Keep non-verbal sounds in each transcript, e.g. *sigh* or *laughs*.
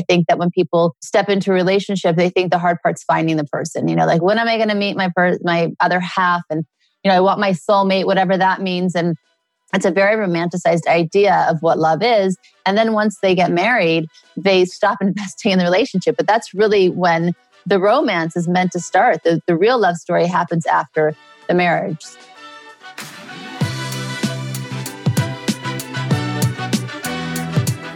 I think that when people step into a relationship, they think the hard part's finding the person. You know, like when am I going to meet my per- my other half? And you know, I want my soulmate, whatever that means. And it's a very romanticized idea of what love is. And then once they get married, they stop *laughs* investing in the relationship. But that's really when the romance is meant to start. The, the real love story happens after the marriage.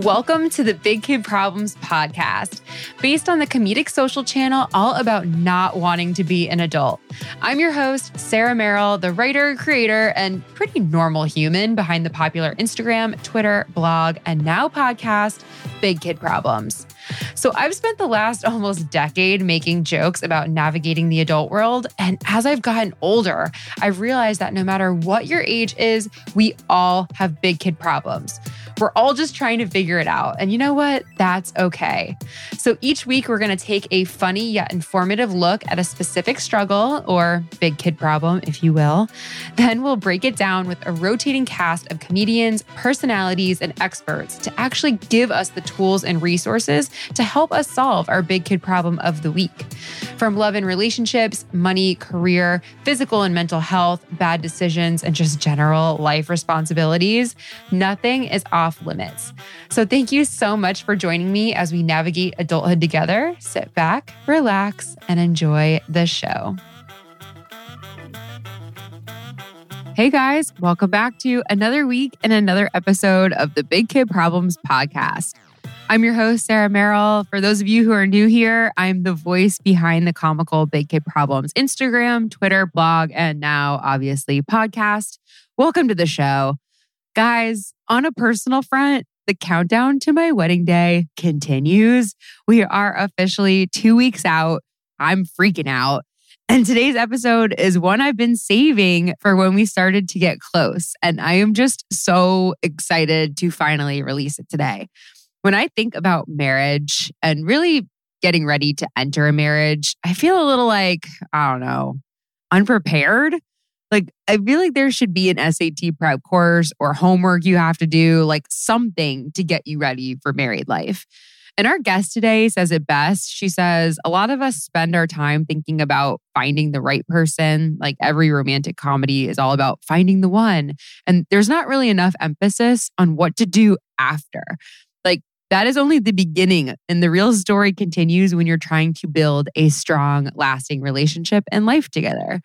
Welcome to the Big Kid Problems podcast, based on the comedic social channel all about not wanting to be an adult. I'm your host, Sarah Merrill, the writer, creator, and pretty normal human behind the popular Instagram, Twitter, blog, and now podcast, Big Kid Problems. So I've spent the last almost decade making jokes about navigating the adult world. And as I've gotten older, I've realized that no matter what your age is, we all have big kid problems. We're all just trying to figure it out. And you know what? That's okay. So each week, we're going to take a funny yet informative look at a specific struggle or big kid problem, if you will. Then we'll break it down with a rotating cast of comedians, personalities, and experts to actually give us the tools and resources to help us solve our big kid problem of the week. From love and relationships, money, career, physical and mental health, bad decisions, and just general life responsibilities, nothing is off limits. So, thank you so much for joining me as we navigate adulthood together. Sit back, relax, and enjoy the show. Hey guys, welcome back to another week and another episode of the Big Kid Problems podcast. I'm your host, Sarah Merrill. For those of you who are new here, I'm the voice behind the comical Big Kid Problems Instagram, Twitter, blog, and now obviously podcast. Welcome to the show. Guys, on a personal front, the countdown to my wedding day continues. We are officially two weeks out. I'm freaking out. And today's episode is one I've been saving for when we started to get close. And I am just so excited to finally release it today. When I think about marriage and really getting ready to enter a marriage, I feel a little like, I don't know, unprepared. Like, I feel like there should be an SAT prep course or homework you have to do, like something to get you ready for married life. And our guest today says it best. She says, A lot of us spend our time thinking about finding the right person. Like every romantic comedy is all about finding the one. And there's not really enough emphasis on what to do after. Like that is only the beginning. And the real story continues when you're trying to build a strong, lasting relationship and life together.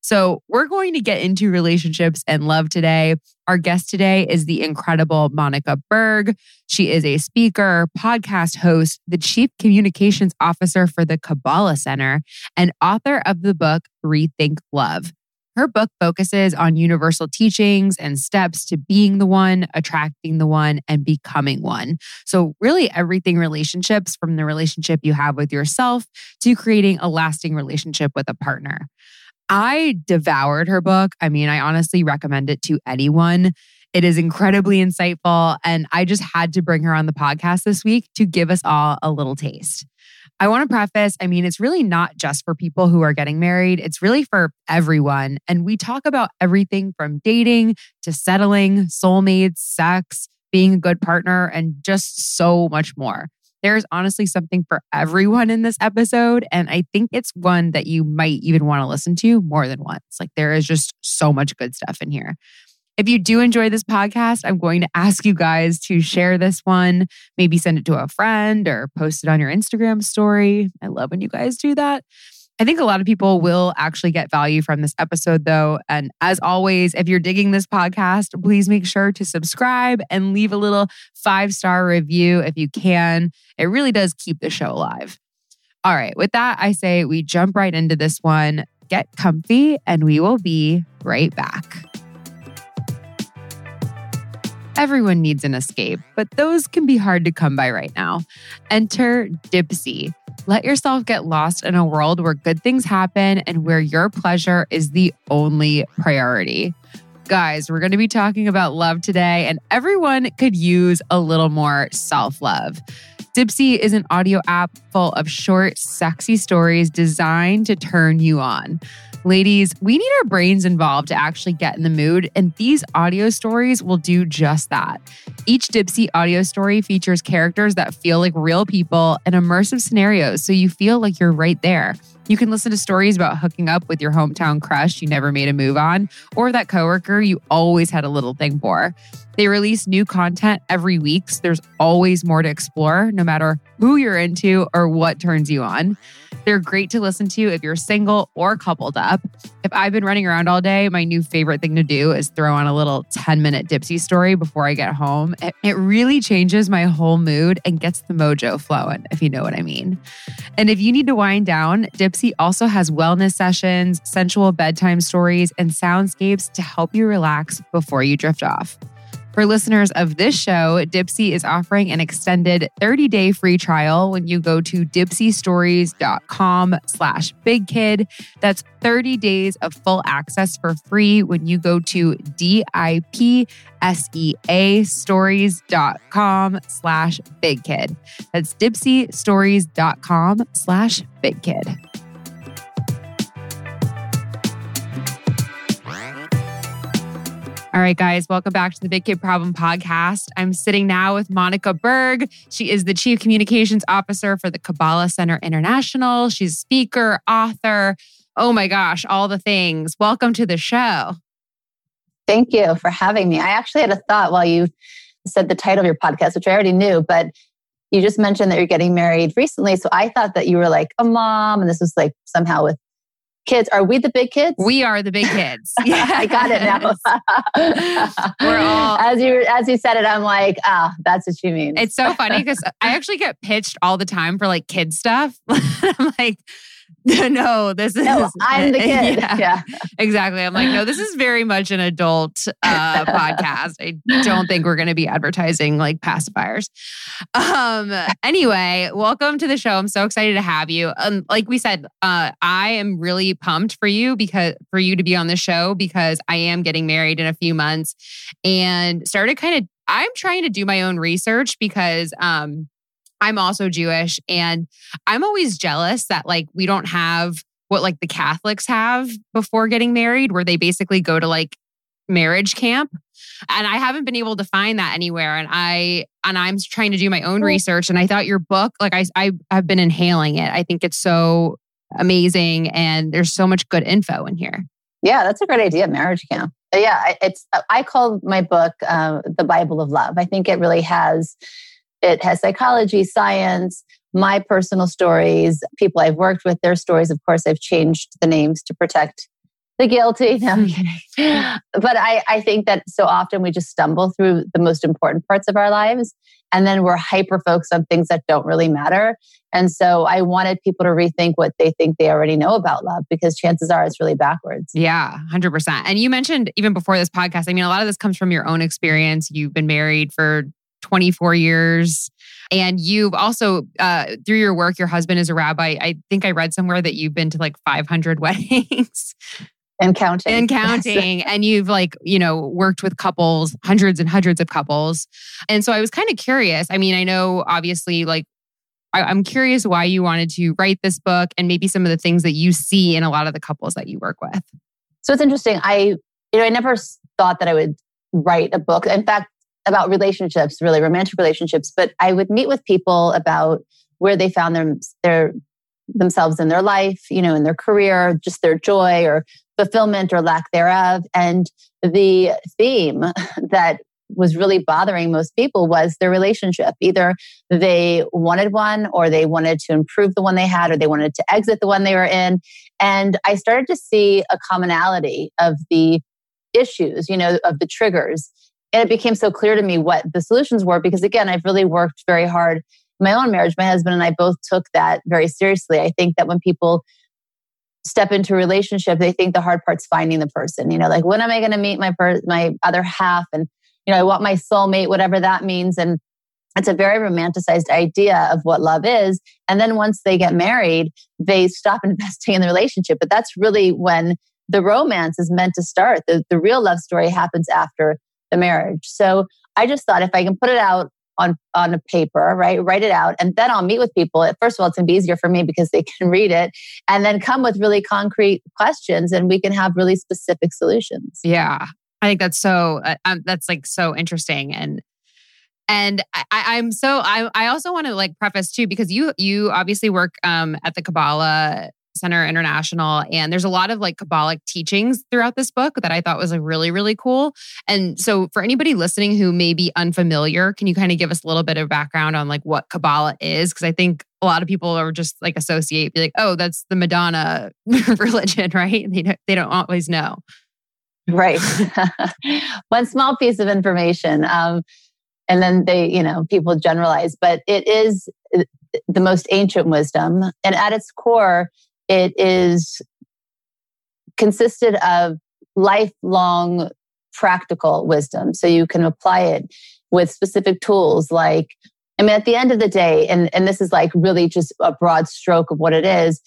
So, we're going to get into relationships and love today. Our guest today is the incredible Monica Berg. She is a speaker, podcast host, the chief communications officer for the Kabbalah Center, and author of the book Rethink Love. Her book focuses on universal teachings and steps to being the one, attracting the one, and becoming one. So, really, everything relationships from the relationship you have with yourself to creating a lasting relationship with a partner. I devoured her book. I mean, I honestly recommend it to anyone. It is incredibly insightful. And I just had to bring her on the podcast this week to give us all a little taste. I want to preface I mean, it's really not just for people who are getting married, it's really for everyone. And we talk about everything from dating to settling, soulmates, sex, being a good partner, and just so much more. There's honestly something for everyone in this episode. And I think it's one that you might even want to listen to more than once. Like there is just so much good stuff in here. If you do enjoy this podcast, I'm going to ask you guys to share this one, maybe send it to a friend or post it on your Instagram story. I love when you guys do that. I think a lot of people will actually get value from this episode, though. And as always, if you're digging this podcast, please make sure to subscribe and leave a little five star review if you can. It really does keep the show alive. All right, with that, I say we jump right into this one. Get comfy, and we will be right back. Everyone needs an escape, but those can be hard to come by right now. Enter Dipsea. let yourself get lost in a world where good things happen and where your pleasure is the only priority. Guys, we're going to be talking about love today, and everyone could use a little more self love. Dipsea is an audio app full of short, sexy stories designed to turn you on. Ladies, we need our brains involved to actually get in the mood, and these audio stories will do just that. Each Dipsea audio story features characters that feel like real people and immersive scenarios, so you feel like you're right there. You can listen to stories about hooking up with your hometown crush you never made a move on, or that coworker you always had a little thing for. They release new content every week, so there's always more to explore, no matter who you're into or what turns you on. They're great to listen to if you're single or coupled up. If I've been running around all day, my new favorite thing to do is throw on a little 10 minute Dipsea story before I get home. It, really changes my whole mood and gets the mojo flowing, if you know what I mean. And if you need to wind down, Dipsea also has wellness sessions, sensual bedtime stories, and soundscapes to help you relax before you drift off. For listeners of this show, Dipsea is offering an extended 30-day free trial when you go to dipseastories.com slash bigkid. That's 30 days of full access for free when you go to D-I-P-S-E-A stories.com slash bigkid. That's dipseastories.com slash bigkid. All right, guys, welcome back to the Big Kid Problem podcast. I'm sitting now with Monica Berg. She is the Chief Communications Officer for the Kabbalah Center International. She's speaker, author. Oh my gosh, all the things. Welcome to the show. Thank you for having me. I actually had a thought while you said the title of your podcast, which I already knew, but you just mentioned that you're getting married recently. So I thought that you were like a mom and this was like somehow with kids. Are we the big kids? We are the big kids. Yeah, *laughs* I got it now. We're all as you as you said it. I'm like, ah, that's what you mean. It's so funny because I actually get pitched all the time for like kid stuff. *laughs* I'm like, *laughs* no, this is. No, I'm the *laughs* kid. Yeah, yeah, exactly. I'm like, no, this is very much an adult uh, *laughs* podcast. I don't think we're going to be advertising like pacifiers. Um. Anyway, welcome to the show. I'm so excited to have you. Um, like we said, uh, I am really pumped for you because for you to be on the show because I am getting married in a few months, and started kind of. I'm trying to do my own research because um I'm also Jewish and I'm always jealous that like we don't have what like the Catholics have before getting married, where they basically go to like marriage camp. And I haven't been able to find that anywhere. And I and I'm trying to do my own research. And I thought your book, like I I have been inhaling it. I think it's so amazing and there's so much good info in here. Yeah, that's a great idea, marriage camp. Yeah, it's I call my book uh, the Bible of Love. I think it really has it has psychology, science, my personal stories, people I've worked with, their stories. Of course, I've changed the names to protect the guilty. No, I'm mm-hmm. kidding. *laughs* But I, I think that so often we just stumble through the most important parts of our lives and then we're hyper focused on things that don't really matter. And so I wanted people to rethink what they think they already know about love because chances are it's really backwards. Yeah, 100%. And you mentioned even before this podcast, I mean, a lot of this comes from your own experience. You've been married for 24 years. And you've also, uh, through your work, your husband is a rabbi. I think I read somewhere that you've been to like 500 *laughs* weddings. And counting. And counting. Yes. And you've like, you know, worked with couples, hundreds and hundreds of couples. And so I was kind of curious. I mean, I know obviously like I, am curious why you wanted to write this book and maybe some of the things that you see in a lot of the couples that you work with. So it's interesting. I, you know, I never thought that I would write a book. In fact, about relationships, really romantic relationships, but I would meet with people about where they found their, their themselves in their life, you know, in their career, just their joy or fulfillment or lack thereof. And the theme *laughs* that was really bothering most people was their relationship. Either they wanted one or they wanted to improve the one they had or they wanted to exit the one they were in. And I started to see a commonality of the issues, you know, of the triggers and it became so clear to me what the solutions were because again i've really worked very hard in my own marriage. My husband and i both took that very seriously. I think that when people step into a relationship they think the hard part's finding the person you know like when am i going to meet my per- my other half? And you know i want my soulmate whatever that means. And it's a very romanticized idea of what love is. And then once they get married they stop *laughs* investing in the relationship. But that's really when the romance is meant to start. The, the real love story happens after the marriage. So I just thought if I can put it out on on a paper, right? Write it out, and then I'll meet with people. First of all, it's gonna be easier for me because they *laughs* can read it, and then come with really concrete questions, and we can have really specific solutions. Yeah, I think that's so. Uh, um, that's like so interesting, and and I, am so I I also want to like preface too because you you obviously work um at the Kabbalah Center International. And there's a lot of like Kabbalic teachings throughout this book that I thought was like really, really cool. And so for anybody listening who may be unfamiliar, can you kind of give us a little bit of background on like what Kabbalah is? Because I think a lot of people are just like associate, be like, oh, that's the Madonna *laughs* religion, right? They don't, they don't always know. Right. *laughs* One small piece of information. Um, and then they, you know, people generalize, but it is the most ancient wisdom. And at its core, it is consisted of lifelong practical wisdom. So you can apply it with specific tools like, I mean, at the end of the day, and, and this is like really just a broad stroke of what it is,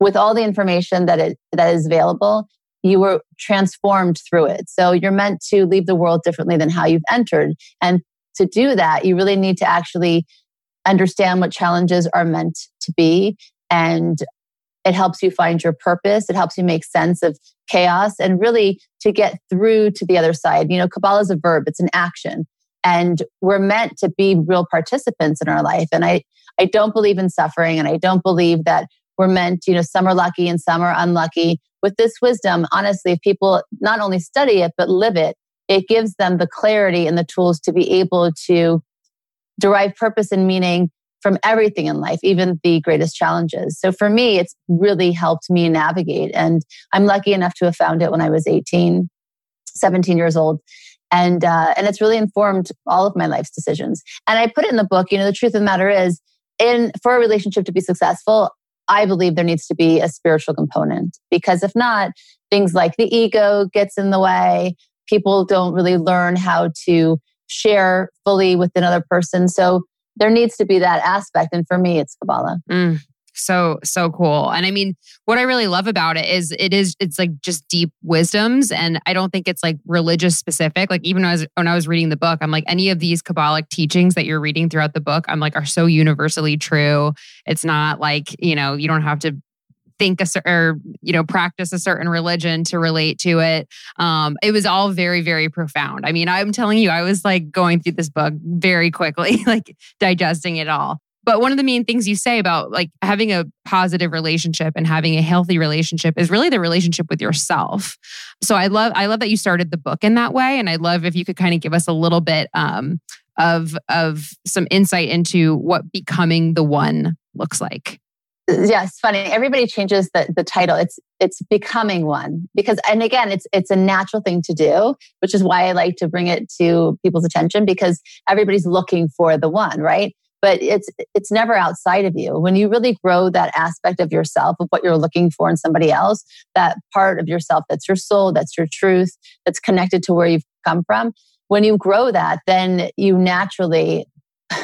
with all the information that it that is available, you were transformed through it. So you're meant to leave the world differently than how you've entered. And to do that, you really need to actually understand what challenges are meant to be and it helps you find your purpose. It helps you make sense of chaos and really to get through to the other side. You know, Kabbalah is a verb, it's an action. And we're meant to be real participants in our life. And I, I don't believe in suffering and I don't believe that we're meant, you know, some are lucky and some are unlucky. With this wisdom, honestly, if people not only study it, but live it, it gives them the clarity and the tools to be able to derive purpose and meaning from everything in life, even the greatest challenges. So for me, it's really helped me navigate. And I'm lucky enough to have found it when I was 18, 17 years old. And, uh, and it's really informed all of my life's decisions. And I put it in the book, you know, the truth of the matter is, in for a relationship to be successful, I believe there needs to be a spiritual component because if not, things like the ego gets in the way. People don't really learn how to share fully with another person. So there needs to be that aspect. And for me, it's Kabbalah. Mm, so, so cool. And I mean, what I really love about it is it is, it's like just deep wisdoms. And I don't think it's like religious specific. Like even as, when I was reading the book, I'm like, any of these Kabbalic teachings that you're reading throughout the book, I'm like, are so universally true. It's not like, you know, you don't have to think a or you know practice a certain religion to relate to it. Um it was all very very profound. I mean i'm telling you i was like going through this book very quickly *laughs* like digesting it all. But one of the main things you say about like having a positive relationship and having a healthy relationship is really the relationship with yourself. So i love i love that you started the book in that way and i love if you could kind of give us a little bit um of of some insight into what becoming the one looks like it's funny. Everybody changes the, the title. It's it's becoming one because and again, it's it's a natural thing to do, which is why I like to bring it to people's attention because everybody's looking for the one, right? But it's it's never outside of you. When you really grow that aspect of yourself of what you're looking for in somebody else, that part of yourself that's your soul, that's your truth, that's connected to where you've come from. When you grow that, then you naturally *laughs*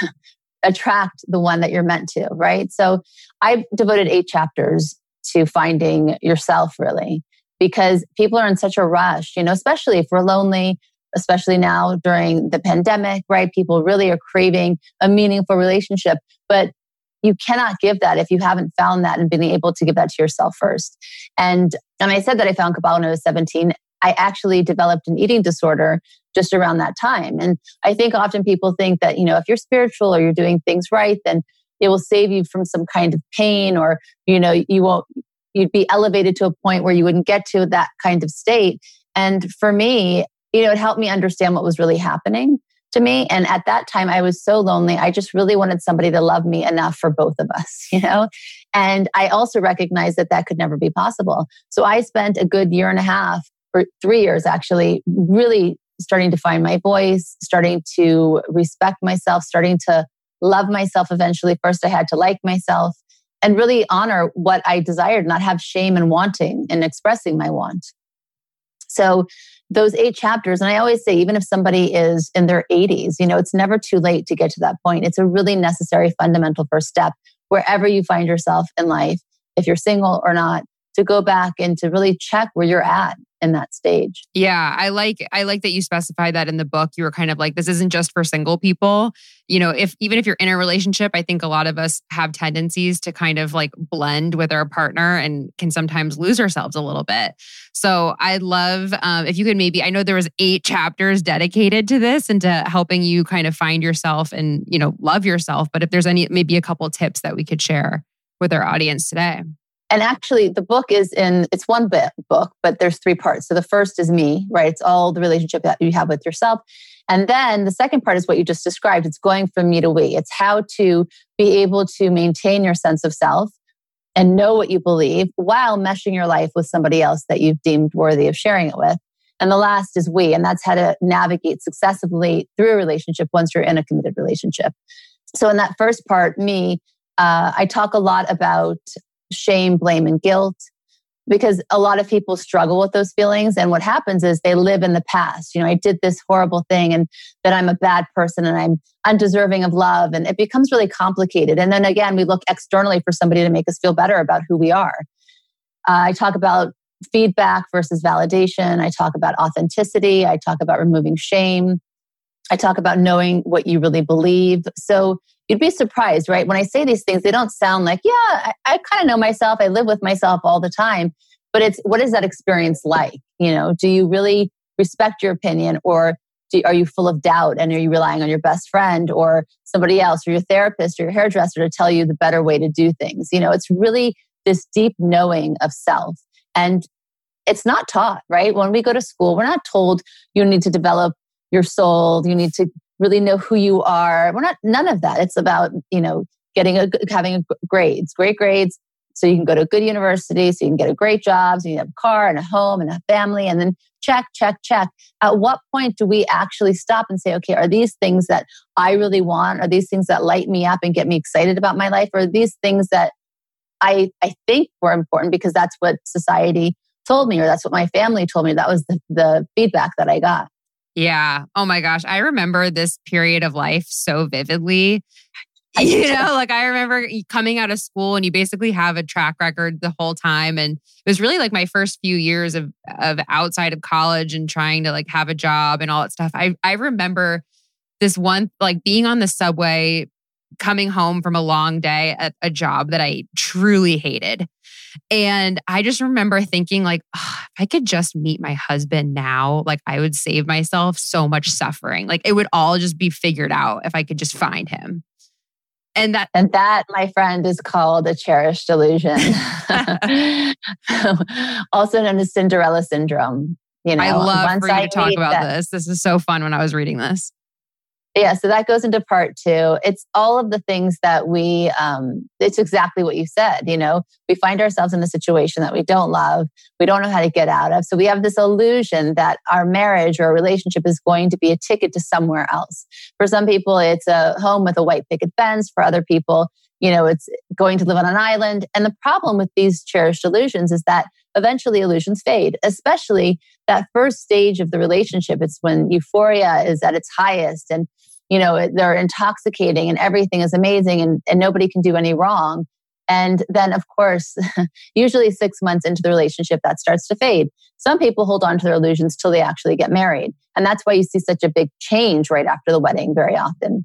attract the one that you're meant to, right? So I've devoted eight chapters to finding yourself really because people are in such a rush, you know, especially if we're lonely, especially now during the pandemic, right? People really are craving a meaningful relationship, but you cannot give that if you haven't found that and been able to give that to yourself first. And and I said that I found Kabbalah when I was 17. I actually developed an eating disorder just around that time. And I think often people think that, you know, if you're spiritual or you're doing things right, then it will save you from some kind of pain or, you know, you won't, you'd be elevated to a point where you wouldn't get to that kind of state. And for me, you know, it helped me understand what was really happening to me. And at that time, I was so lonely. I just really wanted somebody to love me enough for both of us, *laughs* you know? And I also recognized that that could never be possible. So I spent a good year and a half or three years actually really starting to find my voice, starting to respect myself, starting to love myself eventually. First, I had to like myself and really honor what I desired, not have shame and wanting and expressing my want. So, those eight chapters, and I always say, even if somebody is in their 80s, you know, it's never too late to get to that point. It's a really necessary, fundamental first step wherever you find yourself in life, if you're single or not, to go back and to really check where you're at in that stage. Yeah, I like I like that you specified that in the book. You were kind of like this isn't just for single people. You know, if even if you're in a relationship, I think a lot of us have tendencies to kind of like blend with our partner and can sometimes lose ourselves a little bit. So I love um, if you could maybe I know there was eight chapters dedicated to this and to helping you kind of find yourself and you know love yourself. But if there's any maybe a couple tips that we could share with our audience today. And actually, the book is in, it's one bit book, but there's three parts. So the first is me, right? It's all the relationship that you have with yourself. And then the second part is what you just described. It's going from me to we. It's how to be able to maintain your sense of self and know what you believe while meshing your life with somebody else that you've deemed worthy of sharing it with. And the last is we, and that's how to navigate successfully through a relationship once you're in a committed relationship. So, in that first part, me, uh, I talk a lot about shame, blame, and guilt because a lot of people struggle with those feelings. And what happens is they live in the past. You know, I did this horrible thing and that I'm a bad person and I'm undeserving of love. And it becomes really complicated. And then again, we look externally for somebody to make us feel better about who we are. Uh, I talk about feedback versus validation. I talk about authenticity. I talk about removing shame. I talk about knowing what you really believe. So you'd be surprised, right? When I say these things, they don't sound like, yeah, I, I kind of know myself. I live with myself all the time. But it's what is that experience like? You know, do you really respect your opinion or do, are you full of doubt and are you relying on your best friend or somebody else or your therapist or your hairdresser to tell you the better way to do things? You know, it's really this deep knowing of self. And it's not taught, right? When we go to school, we're not told you need to develop your soul, you need to really know who you are. We're not none of that. It's about, you know, getting a having a grades, great grades so you can go to a good university, so you can get a great job, so you have a car and a home and a family and then check check check. At what point do we actually stop and say, okay, are these things that I really want? Are these things that light me up and get me excited about my life? Or are these things that I I think were important because that's what society told me or that's what my family told me. That was the, the feedback that I got. Yeah. Oh my gosh. I remember this period of life so vividly. *laughs* You know, like I remember coming out of school and you basically have a track record the whole time. And it was really like my first few years of of outside of college and trying to like have a job and all that stuff. I I remember this one like being on the subway, coming home from a long day at a job that I truly hated. And I just remember thinking, like, oh, if I could just meet my husband now, like I would save myself so much suffering. Like it would all just be figured out if I could just find him. And that and that, my friend, is called a cherished delusion. *laughs* *laughs* also known as Cinderella syndrome. You know, I love for you to talk about that, this. This is so fun when I was reading this yeah so that goes into part two. It's all of the things that we um it's exactly what you said you know? We find ourselves in a situation that we don't love we don't know how to get out of so we have this illusion that our marriage or relationship is going to be a ticket to somewhere else. For some people it's a home with a white picket fence for other people you know it's going to live on an island and the problem with these cherished illusions is that eventually illusions fade especially that first stage of the relationship. It's when euphoria is at its highest and you know they're intoxicating and everything is amazing and, and nobody can do any wrong. And then of course *laughs* usually six months into the relationship that starts to fade. Some people hold on to their illusions till they actually get married. And that's why you see such a big change right after the wedding very often.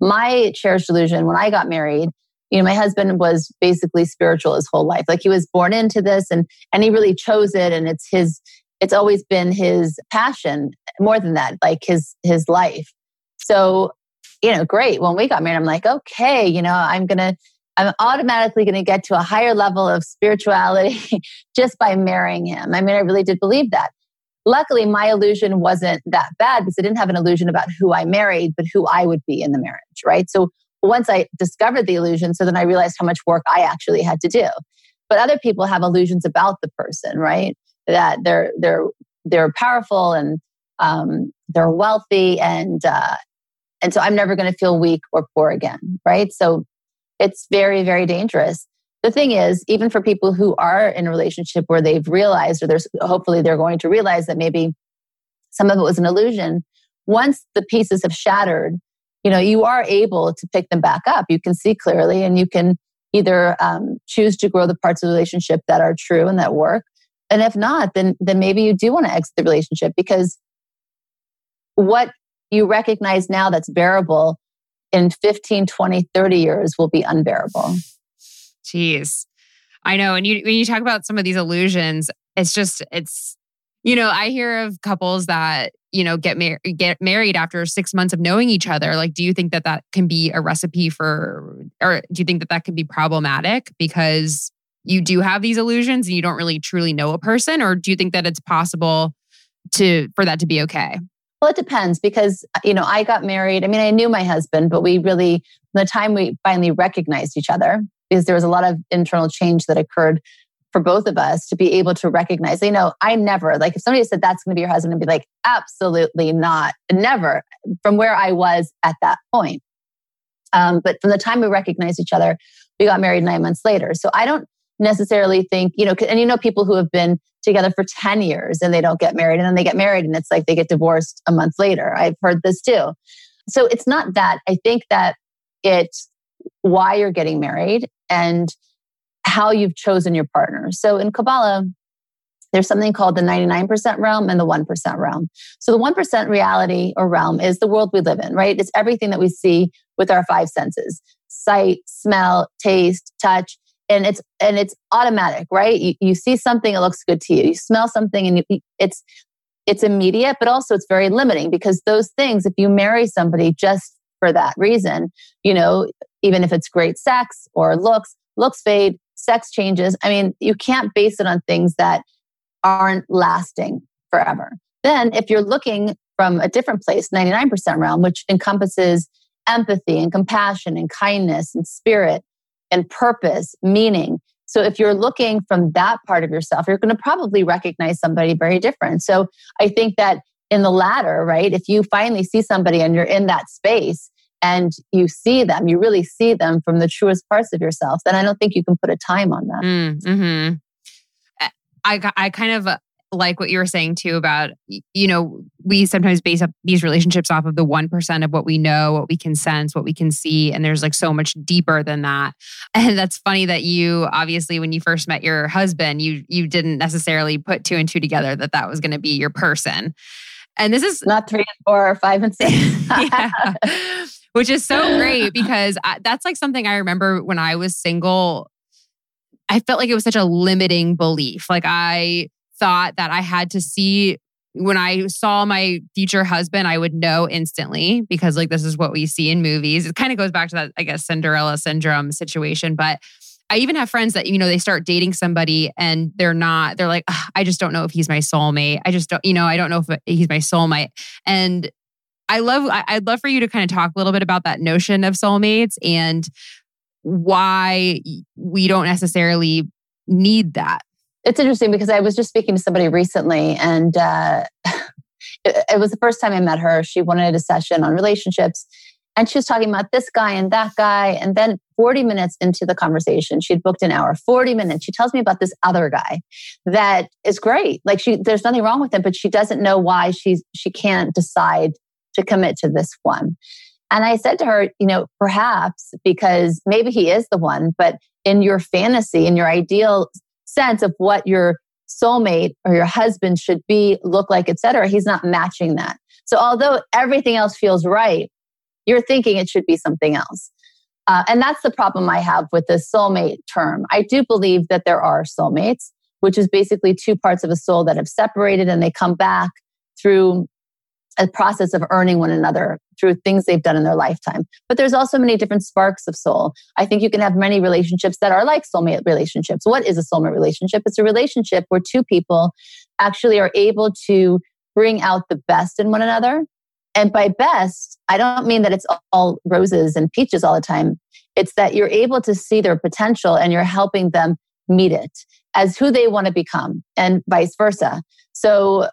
My cherished illusion when i got married you know my husband was basically spiritual his whole life. Like he was born into this and and he really chose it and it's his it's always been his passion. More than that like his his life so, you know, great. When we got married, I'm like, okay, you know, I'm going to, I'm automatically going to get to a higher level of spirituality *laughs* just by marrying him. I mean, I really did believe that. Luckily, my illusion wasn't that bad because I didn't have an illusion about who I married, but who I would be in the marriage, right? So once I discovered the illusion, so then I realized how much work I actually had to do. But other people have illusions about the person, right? That they're they're they're powerful and um, they're wealthy and uh, and so I'm never going to feel weak or poor again, right? So it's very, very dangerous. The thing is, even for people who are in a relationship where they've realized, or there's hopefully they're going to realize that maybe some of it was an illusion, once the pieces have shattered, you know, you are able to pick them back up. You can see clearly and you can either um, choose to grow the parts of the relationship that are true and that work, And if not, then then maybe you do want to exit the relationship because what you recognize now that's bearable in 15, 20, 30 years will be unbearable. Jeez. I know. And you when you talk about some of these illusions, it's just it's you know, I hear of couples that, you know, get mar- get married after 6 months of knowing each other. Like do you think that that can be a recipe for or do you think that that can be problematic because you do have these illusions and you don't really truly know a person or do you think that it's possible to for that to be okay? Well, it depends because, you know, I got married. I mean, I knew my husband, but we really, the time we finally recognized each other, because there was a lot of internal change that occurred for both of us to be able to recognize, you know, I never, like if somebody said that's going to be your husband, I'd be like, absolutely not, never, from where I was at that point. Um, but from the time we recognized each other, we got married nine months later. So I don't necessarily think, you know, and you know, people who have been together for 10 years and they don't get married and then they get married and it's like they get divorced a month later. I've heard this too. So it's not that. I think that it's why you're getting married and how you've chosen your partner. So in Kabbalah, there's something called the 99% realm and the 1% realm. So the 1% reality or realm is the world we live in, right? It's everything that we see with our five senses sight, smell, taste, touch, and it's and it's automatic right? You, you see something it looks good to you. You smell something and you, it's it's immediate but also it's very limiting because those things if you marry somebody just for that reason you know even if it's great sex or looks looks fade sex changes i mean you can't base it on things that aren't lasting forever. Then if you're looking from a different place 99% realm which encompasses empathy and compassion and kindness and spirit and purpose, meaning. So if you're looking from that part of yourself, you're going to probably recognize somebody very different. So I think that in the latter, right, if you finally see somebody and you're in that space and you see them, you really see them from the truest parts of yourself, then I don't think you can put a time on that. Mm, mm-hmm. I, I kind of uh, like what you were saying too about you know we sometimes base up these relationships off of the 1% of what we know what we can sense what we can see and there's like so much deeper than that *laughs* and that's funny that you obviously when you first met your husband you you didn't necessarily put two and two together that that was going to be your person and this is not three and four or five and six *laughs* yeah. which is so great because I, that's like something i remember when i was single I felt like it was such a limiting belief. Like I thought that I had to see when I saw my future husband, I would know instantly because, like, this is what we see in movies. It kind of goes back to that, I guess, Cinderella syndrome situation. But I even have friends that, you know, they start dating somebody and they're not, they're like, I just don't know if he's my soulmate. I just don't, you know, I don't know if he's my soulmate. And I love, I'd love for you to kind of talk a little bit about that notion of soulmates and why we don't necessarily need that it's interesting because I was just speaking to somebody recently, and uh, *laughs* it, it was the first time I met her. She wanted a session on relationships, and she was talking about this guy and that guy. And then 40 minutes into the conversation, she'd booked an hour. 40 minutes, she tells me about this other guy that is great. Like she, there's nothing wrong with him, but she doesn't know why she's she can't decide to commit to this one. And I said to her, you know, perhaps because maybe he is the one, but in your fantasy, in your ideal sense of what your soulmate or your husband should be, look like, etc. He's not matching that. So although everything else feels right, you're thinking it should be something else. Uh, and that's the problem I have with the soulmate term. I do believe that there are soulmates, which is basically two parts of a soul that have separated and they come back through a process of earning one another through things they've done in their lifetime. But there's also many different sparks of soul. I think you can have many relationships that are like soulmate relationships. What is a soulmate relationship? It's a relationship where two people actually are able to bring out the best in one another. And by best, I don't mean that it's all roses and peaches all the time. It's that you're able to see their potential and you're helping them meet it as who they want to become and vice versa. So,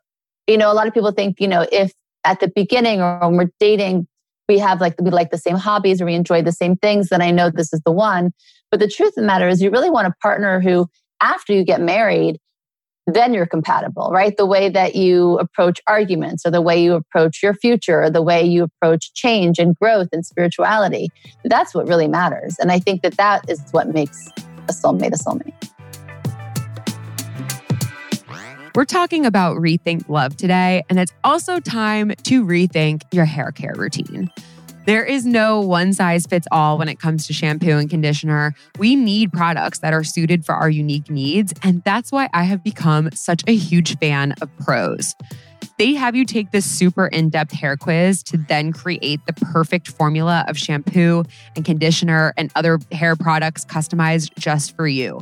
you know, a lot of people think, you know, if at the beginning or when we're dating, we have like we like the same hobbies or we enjoy the same things, then I know this is the one. But the truth of the matter is you really want a partner who, after you get married, then you're compatible, right? The way that you approach arguments or the way you approach your future or the way you approach change and growth and spirituality. That's what really matters. And I think that that is what makes a soulmate a soulmate. We're talking about Rethink Love today, and it's also time to rethink your hair care routine. There is no one size fits all when it comes to shampoo and conditioner. We need products that are suited for our unique needs, and that's why I have become such a huge fan of Prose. They have you take this super in depth hair quiz to then create the perfect formula of shampoo and conditioner and other hair products customized just for you.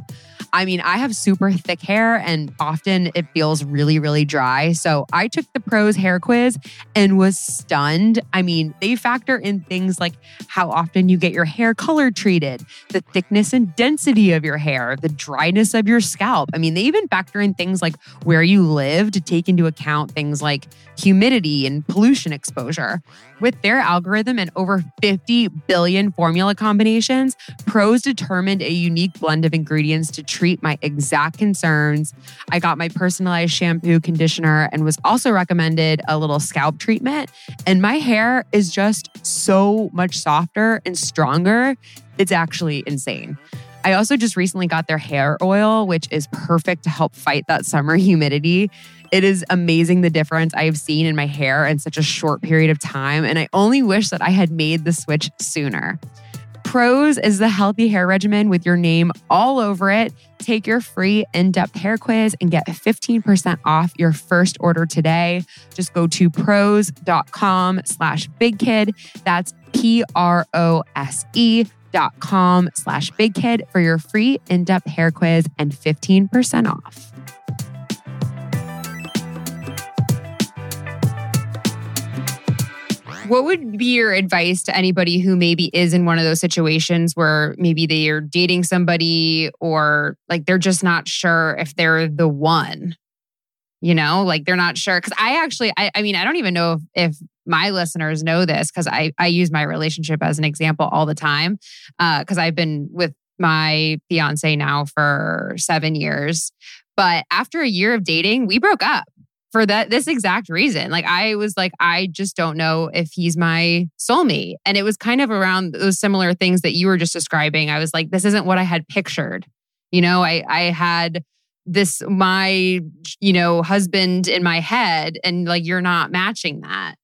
I mean, I have super thick hair and often it feels really, really dry. So I took the Prose hair quiz and was stunned. I mean, they factor in things like how often you get your hair color treated, the thickness and density of your hair, the dryness of your scalp. I mean, they even factor in things like where you live to take into account things like humidity and pollution exposure. With their algorithm and over 50 billion formula combinations, Prose determined a unique blend of ingredients to treat my exact concerns. I got my personalized shampoo, conditioner, and was also recommended a little scalp treatment. And my hair is just so much softer and stronger. It's actually insane. I also just recently got their hair oil, which is perfect to help fight that summer *laughs* humidity. It is amazing the difference I have seen in my hair in such a short period of time. And I only wish that I had made the switch sooner. Prose is the healthy hair regimen with your name all over it. Take your free in-depth hair quiz and get 15% off your first order today. Just go to prose.com slash big kid. That's P-R-O-S-E dot com slash big kid for your free in-depth hair quiz and 15% off. What would be your advice to anybody who maybe is in one of those situations where maybe they are dating somebody or like they're just not sure if they're the one? You know, like they're not sure. Cause I actually, I, I mean, I don't even know if, if my listeners know this because I, I use my relationship as an example all the time. Uh, cause I've been with my fiance now for seven years. But after a year of dating, we broke up for that this exact reason. Like I was like, I just don't know if he's my soulmate. And it was kind of around those similar things that you were just describing. I was like, this isn't what I had pictured. You know, I I had this my you know husband in my head and like you're not matching that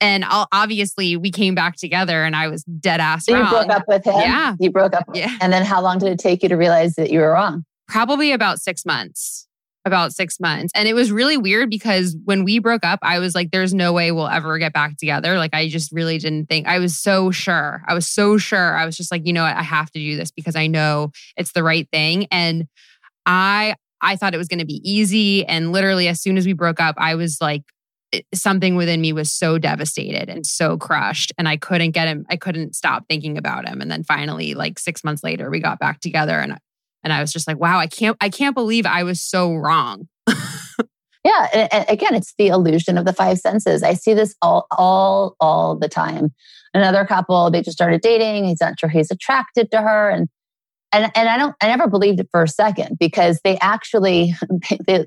and obviously we came back together and i was dead ass so wrong. you broke up with him yeah you broke up yeah and then how long did it take you to realize that you were wrong probably about six months about six months. And it was really weird because when we broke up, I was like, there's no way we'll ever get back together. Like, I just really didn't think, I was so sure. I was so sure. I was just like, you know what? I have to do this because I know it's the right thing. And I, I thought it was going to be easy. And literally, as soon as we broke up, I was like, something within me was so devastated and so crushed and i couldn't get him i couldn't stop thinking about him and then finally like 6 months later we got back together and and I was just like, wow, I can't, I can't believe I was so wrong. *laughs* yeah. And, again, it's the illusion of the five senses. I see this all, all, all the time. Another couple, they just started dating. He's not sure he's attracted to her. And, and, and I don't, I never believed it for a second because they actually, *laughs* they,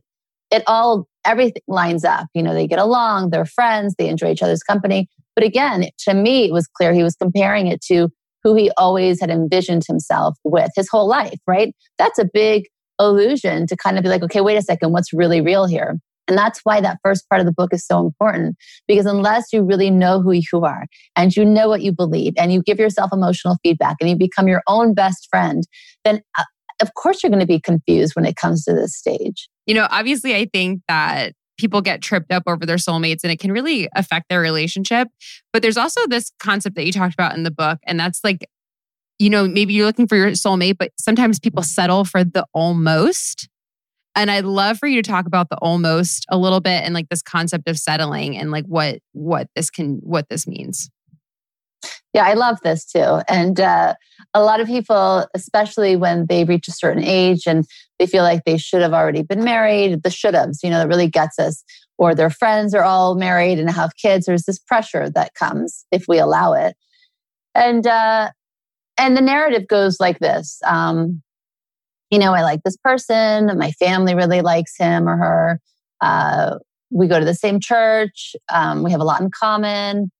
it all, everything lines up. You know, they get along, they're friends, they enjoy each other's company. But again, to me, it was clear he was comparing it to who he always had envisioned himself with his whole life, right? That's a big illusion to kind of be like, okay, wait a second, what's really real here? And that's why that first part of the book is so important because unless you really know who you are and you know what you believe and you give yourself emotional feedback and you become your own best friend, then uh, of course you're going to be confused when it comes to this stage. You know, obviously, I think that people get tripped up over their soulmates and it can really affect their relationship. But there's also this concept that you talked about in the book, and that's like, you know, maybe you're looking for your soulmate, but sometimes people settle for the almost. And I'd love for you to talk about the almost a little bit and like this concept of settling and like what what this can what this means. Yeah, I love this too. And uh, a lot of people, especially when they reach a certain age and they feel like they should have already been married, the should haves, you know, that really gets us. Or their friends are all married and have kids. There's this pressure that comes if we allow it. And uh, and the narrative goes like this. Um, you know, I like this person. My family really likes him or her. Uh, we go to the same church. Um, we have a lot in common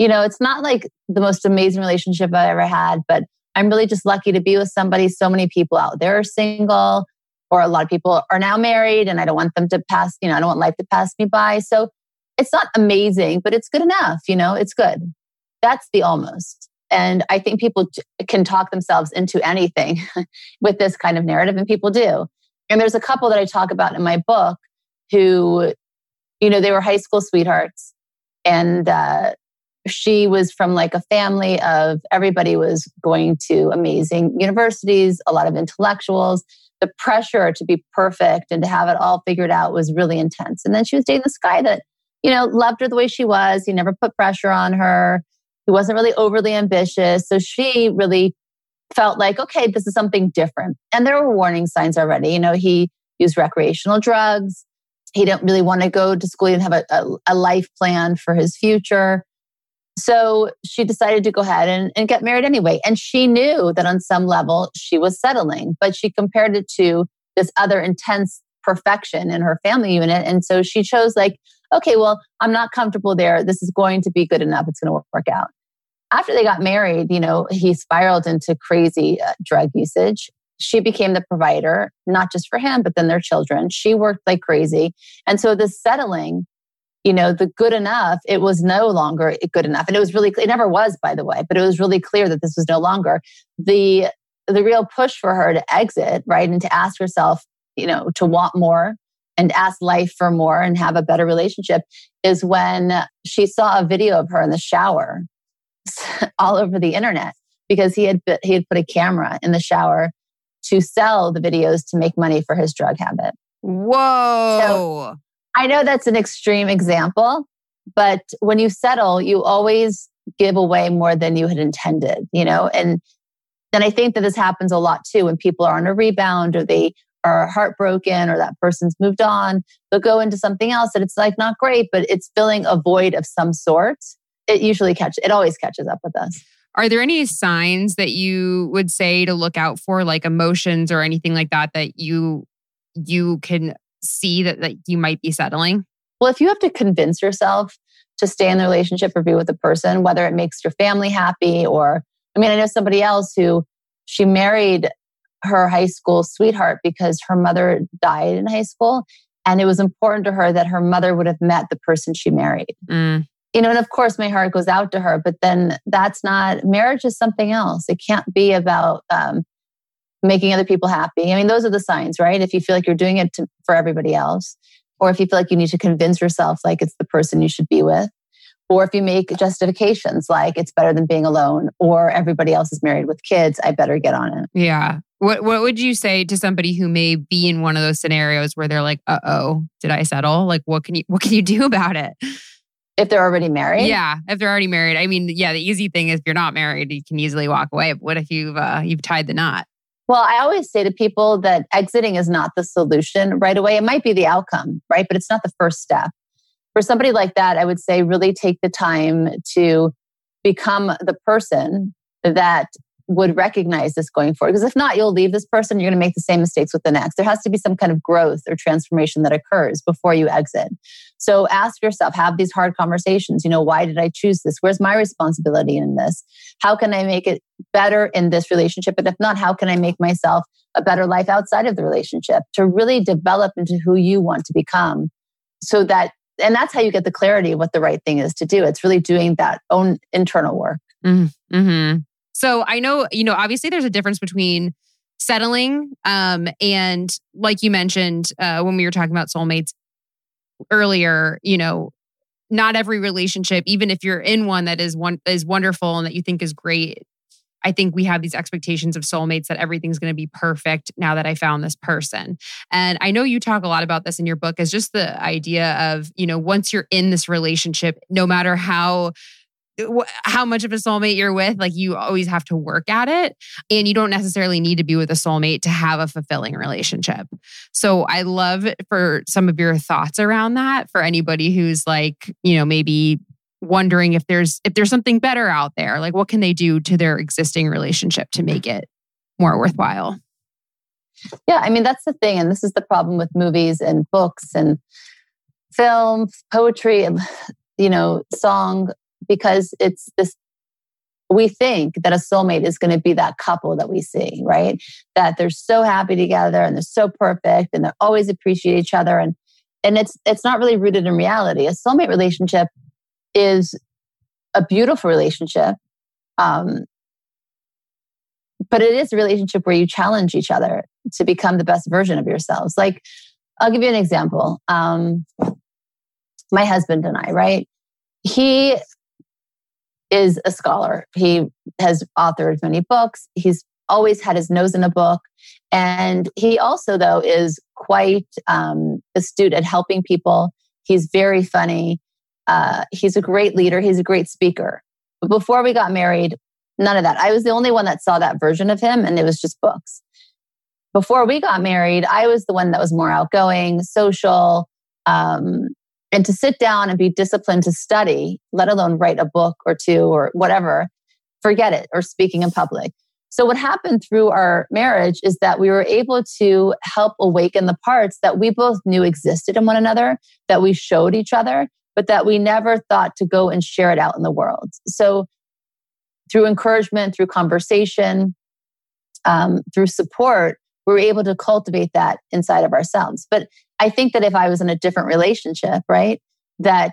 you know, it's not like the most amazing relationship I ever had, but I'm really just lucky to be with somebody. So many people out there are single. or a lot of people are now married and I don't want them to pass, you know, I don't want life to pass me by. So it's not amazing, but it's good enough, you know, it's good. That's the almost. And I think people can talk themselves into anything *laughs* with this kind of narrative, and people do. And there's a couple that I talk about in my book who, you know, they were high school sweethearts. And uh, she was from like a family of everybody was going to amazing universities, a lot of intellectuals. The pressure to be perfect and to have it all figured out was really intense. And then she was dating this guy that, you know, loved her the way she was. He never put pressure on her. He wasn't really overly ambitious. So she really felt like, okay, this is something different. And there were warning signs already. You know, he used recreational drugs. He didn't really want to go to school. He didn't have a, a, a life plan for his future. So she decided to go ahead and, and get married anyway. And she knew that on some level she was settling, but she compared it to this other intense perfection in her family unit. And so she chose, like, okay, well, I'm not comfortable there. This is going to be good enough. It's going to work out. After they got married, you know, he spiraled into crazy uh, drug usage. She became the provider, not just for him, but then their children. She worked like crazy. And so the settling you know, the good enough, it was no longer good enough. And it was really, it never was, by the way, but it was really clear that this was no longer the, the real push for her to exit, right? And to ask herself, you know, to want more and ask life for more and have a better relationship is when she saw a video of her in the shower *laughs* all over the internet because he had, he had put a camera in the shower to sell the videos to make money for his drug habit. Whoa. So, I know that's an extreme example, but when you settle, you always give away more than you had intended, you know? And then I think that this happens a lot too when people are on a rebound or they are heartbroken or that person's moved on, they'll go into something else and it's like not great, but it's filling a void of some sort. It usually catches, it always catches up with us. Are there any signs that you would say to look out for, like emotions or anything like that, that you you can see that, that you might be settling? Well, if you have to convince yourself to stay in the relationship or be with a person, whether it makes your family happy or, I mean, I know somebody else who she married her high school sweetheart because her mother died in high school. And it was important to her that her mother would have met the person she married. Mm. You know, and of course, my heart goes out to her, but then that's not marriage is something else. It can't be about um, making other people happy. I mean, those are the signs, right? If you feel like you're doing it to, for everybody else, or if you feel like you need to convince yourself like it's the person you should be with, or if you make justifications like it's better than being alone, or everybody else is married with kids, I better get on it. Yeah. What What would you say to somebody who may be in one of those scenarios where they're like, "Uh oh, did I settle? Like, what can you What can you do about it?" If they're already married, yeah. If they're already married, I mean, yeah. The easy thing is, if you're not married, you can easily walk away. But what if you've uh, you've tied the knot? Well, I always say to people that exiting is not the solution right away. It might be the outcome, right? But it's not the first step. For somebody like that, I would say really take the time to become the person that would recognize this going forward. Because if not, you'll leave this person, you're going to make the same mistakes with the next. There has to be some kind of growth or transformation that occurs before you exit. So ask yourself, have these hard conversations. You know, why did I choose this? Where's my responsibility in this? How can I make it better in this relationship? And if not, how can I make myself a better life outside of the relationship to really develop into who you want to become so that and that's how you get the clarity of what the right thing is to do. It's really doing that own internal work. Mm-hmm. mm-hmm. So I know, you know, obviously there's a difference between settling um, and, like you mentioned uh, when we were talking about soulmates earlier, you know, not every relationship, even if you're in one that is one is wonderful and that you think is great, I think we have these expectations of soulmates that everything's going to be perfect now that I found this person. And I know you talk a lot about this in your book as just the idea of, you know, once you're in this relationship, no matter how how much of a soulmate you're with, like you always have to work at it. And you don't necessarily need to be with a soulmate to have a fulfilling relationship. So I love for some of your thoughts around that for anybody who's like, you know, maybe wondering if there's if there's something better out there. Like what can they do to their existing relationship to make it more worthwhile? Yeah, I mean that's the thing and this is the problem with movies and books and films, poetry, and you know, song because it's this we think that a soulmate is going to be that couple that we see, right? That they're so happy together and they're so perfect and they always appreciate each other and and it's it's not really rooted in reality. A soulmate relationship is a beautiful relationship. Um, but it is a relationship where you challenge each other to become the best version of yourselves. Like, I'll give you an example. Um, my husband and I, right? He is a scholar. He has authored many books. He's always had his nose in a book. And he also, though, is quite um, astute at helping people. He's very funny. Uh, he's a great leader. He's a great speaker. But before we got married, none of that. I was the only one that saw that version of him, and it was just books. Before we got married, I was the one that was more outgoing, social, um, and to sit down and be disciplined to study, let alone write a book or two or whatever, forget it, or speaking in public. So, what happened through our marriage is that we were able to help awaken the parts that we both knew existed in one another, that we showed each other, but that we never thought to go and share it out in the world. So, through encouragement, through conversation, um, through support, we were able to cultivate that inside of ourselves. But I think that if I was in a different relationship, right, that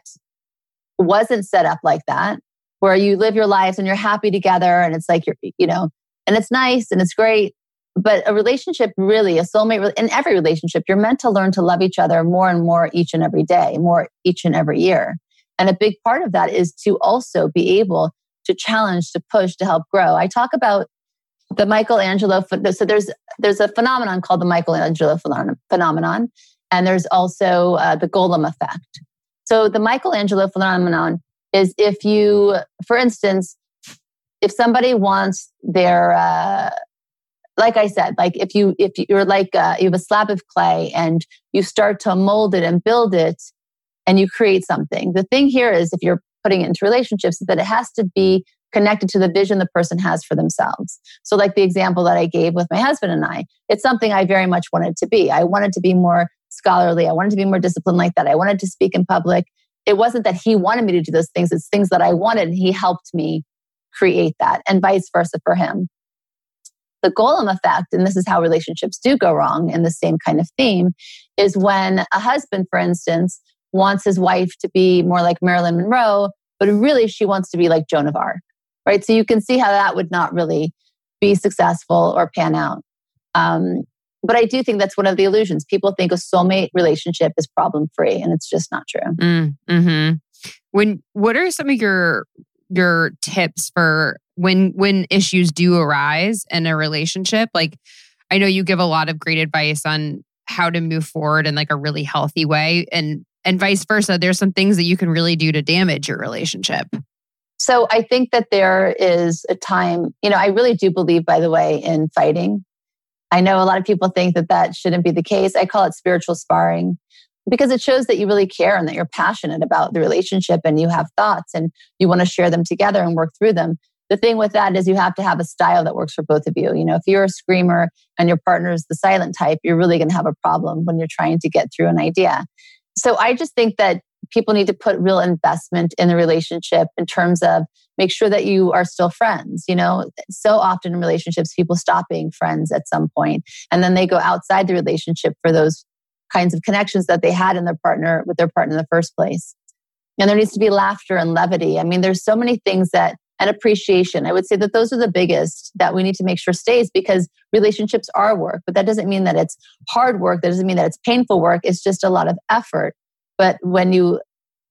wasn't set up like that, where you live your lives and you're happy together and it's like you're, you know, and it's nice and it's great. But a relationship really, a soulmate, in every relationship, you're meant to learn to love each other more and more each and every day, more each and every year. And a big part of that is to also be able to challenge, to push, to help grow. I talk about the Michelangelo. So there's there's a phenomenon called the Michelangelo phenomenon, and there's also uh, the Golem effect. So the Michelangelo phenomenon is if you, for instance, if somebody wants their uh, like I said, like if you if you're like uh, you have a slab of clay and you start to mold it and build it, and you create something. The thing here is if you're putting it into relationships, that it has to be connected to the vision the person has for themselves. So, like the example that I gave with my husband and I, it's something I very much wanted to be. I wanted to be more scholarly. I wanted to be more disciplined like that. I wanted to speak in public. It wasn't that he wanted me to do those things, it's things that I wanted. And he helped me create that, and vice versa for him. The golem effect, and this is how relationships do go wrong in the same kind of theme, is when a husband, for instance, wants his wife to be more like Marilyn Monroe, but really she wants to be like Joan of Arc, right? So you can see how that would not really be successful or pan out. Um, but I do think that's one of the illusions. People think a soulmate relationship is problem free, and it's just not true. Mm, hmm When what are some of your your tips for when when issues do arise in a relationship? Like, I know you give a lot of great advice on how to move forward in like a really healthy way, and and vice versa. There's some things that you can really do to damage your relationship. So I think that there is a time. You know, I really do believe, by the way, in fighting. I know a lot of people think that that shouldn't be the case. I call it spiritual sparring because it shows that you really care and that you're passionate about the relationship and you have thoughts and you want to share them together and work through them. The thing with that is you have to have a style that works for both of you. You know, if you're a screamer and your partner is the silent type, you're really going to have a problem when you're trying to get through an idea. So I just think that people need to put real investment in the relationship in terms of make sure that you are still friends you know so often in relationships people stop being friends at some point and then they go outside the relationship for those kinds of connections that they had in their partner with their partner in the first place. And there needs to be laughter and levity. I mean, there's so many things that, and appreciation. I would say that those are the biggest that we need to make sure stays because relationships are work, but that doesn't mean that it's hard work. That doesn't mean that it's painful work. It's just a lot of effort. But when you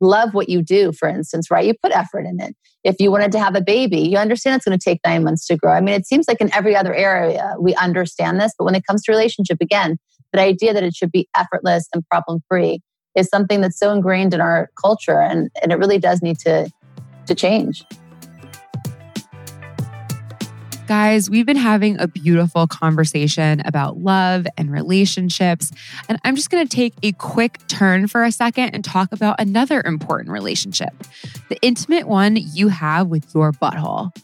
love what you do, for instance, right? You put effort in it. If you wanted to have a baby, you understand it's going to take nine months to grow. I mean, it seems like in every other area we understand this, but when it comes to relationship, again, the idea that it should be effortless and problem free is something that's so ingrained in our culture and, and it really does need to to change. Guys, we've been having a beautiful conversation about love and relationships. And I'm just going to take a quick turn for a second and talk about another important relationship the intimate one you have with your butthole.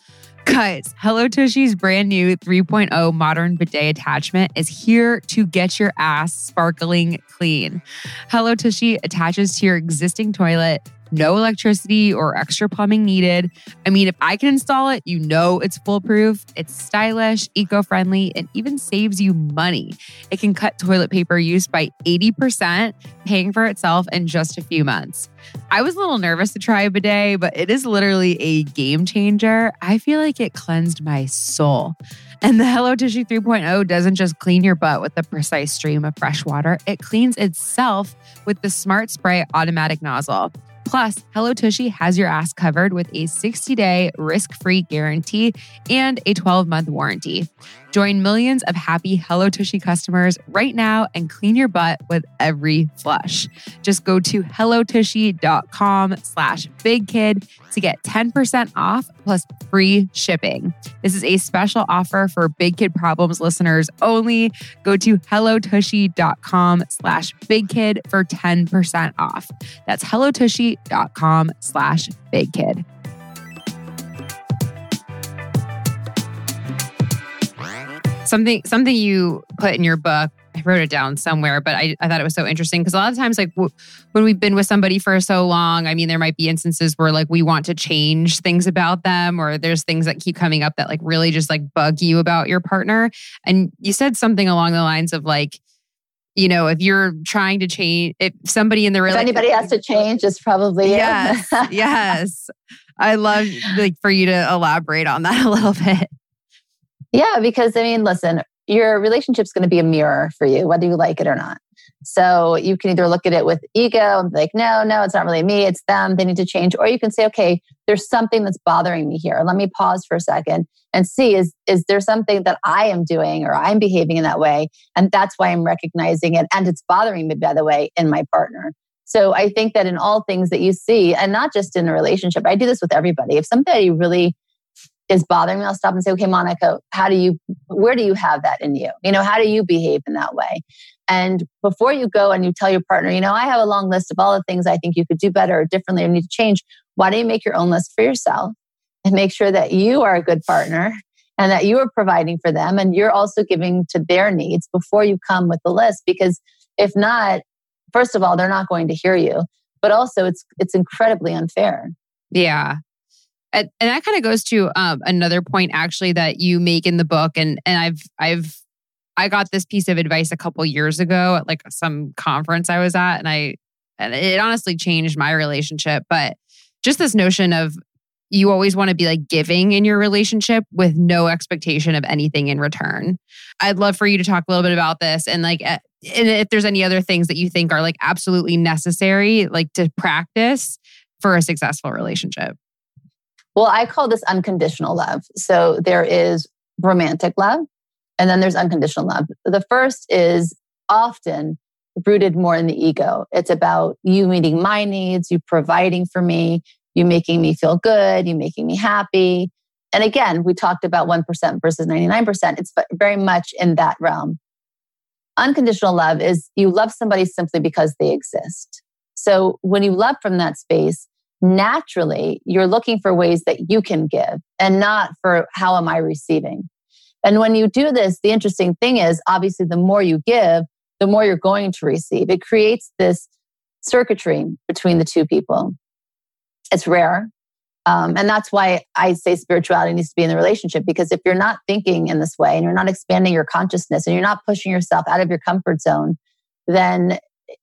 Guys, Hello Tushy's brand new 3.0 modern bidet attachment is here to get your ass sparkling clean. Hello Tushy attaches to your existing toilet no electricity or extra plumbing needed. I mean, if I can install it, you know it's foolproof. It's stylish, eco friendly, and even saves you money. It can cut toilet paper use by 80%, paying for itself in just a few months. I was a little nervous to try a bidet, but it is literally a game changer. I feel like it cleansed my soul. And the Hello Tushy 3.0 doesn't just clean your butt with a precise stream of fresh water, it cleans itself with the Smart Spray automatic nozzle. Plus, Hello Tushy has your ass covered with a 60 day risk free guarantee and a 12 month warranty. Join millions of happy Hello Tushy customers right now and clean your butt with every flush. Just go to hellotushy.com slash bigkid to get 10% off plus free shipping. This is a special offer for Big Kid Problems listeners only. Go to hellotushy.com slash bigkid for 10% off. That's hellotushy.com slash bigkid. Something something you put in your book I wrote it down somewhere, but I, I thought it was so interesting because a lot of times, like w- when we've been with somebody for so long, I mean, there might be instances where like we want to change things about them, or there's things that keep coming up that like really just like bug you about your partner. And you said something along the lines of like, you know, if you're trying to change, if somebody in the relationship, if anybody has to change, it's probably yes, yes. I love like for you to elaborate on that *laughs* a little bit. Yeah, because I mean, listen, your relationship's going to be a mirror for you, whether you like it or not. So you can either look at it with ego and be like, no, no, it's not really me, it's them. They need to change. Or you can say, okay, there's something that's bothering me here. Let me pause for a second and see is, is there something that I am doing or I'm behaving in that way? And that's why I'm recognizing it. And it's bothering me, by the way, in my partner. So I think that in all things that you see, and not just in a relationship, I do this with everybody. If somebody really is bothering me, I'll stop and say, okay, Monica, how do you, where do you have that in you? You know, how do you behave in that way? And before you go and you tell your partner, you know, I have a long list of all the things I think you could do better or differently or need to change. Why don't you make your own list for yourself and make sure that you are a good partner and that you are providing for them and you're also giving to their needs before you come with the list? Because if not, first of all, they're not going to hear you, but also it's, it's incredibly unfair. Yeah. And, that kind of goes to um, another point actually that you make in the book, and and I've I've I got this piece of advice a couple years ago at like some conference I was at, and I and it honestly changed my relationship. But just this notion of you always want to be like giving in your relationship with no expectation of anything in return. I'd love for you to talk a little bit about this and like and if there's any other things that you think are like absolutely necessary like to practice for a successful relationship. Well, I call this unconditional love. So there is romantic love, and then there's unconditional love. The first is often rooted more in the ego. It's about you meeting my needs, you providing for me, you making me feel good, you making me happy. And again, we talked about 1% versus 99%. It's very much in that realm. Unconditional love is you love somebody simply because they exist. So when you love from that space, naturally you're looking for ways that you can give and not for how am I receiving. And when you do this, the interesting thing is obviously the more you give, the more you're going to receive. It creates this circuitry between the two people. It's rare. Um, and that's why I say spirituality needs to be in the relationship because if you're not thinking in this way and you're not expanding your consciousness and you're not pushing yourself out of your comfort zone, then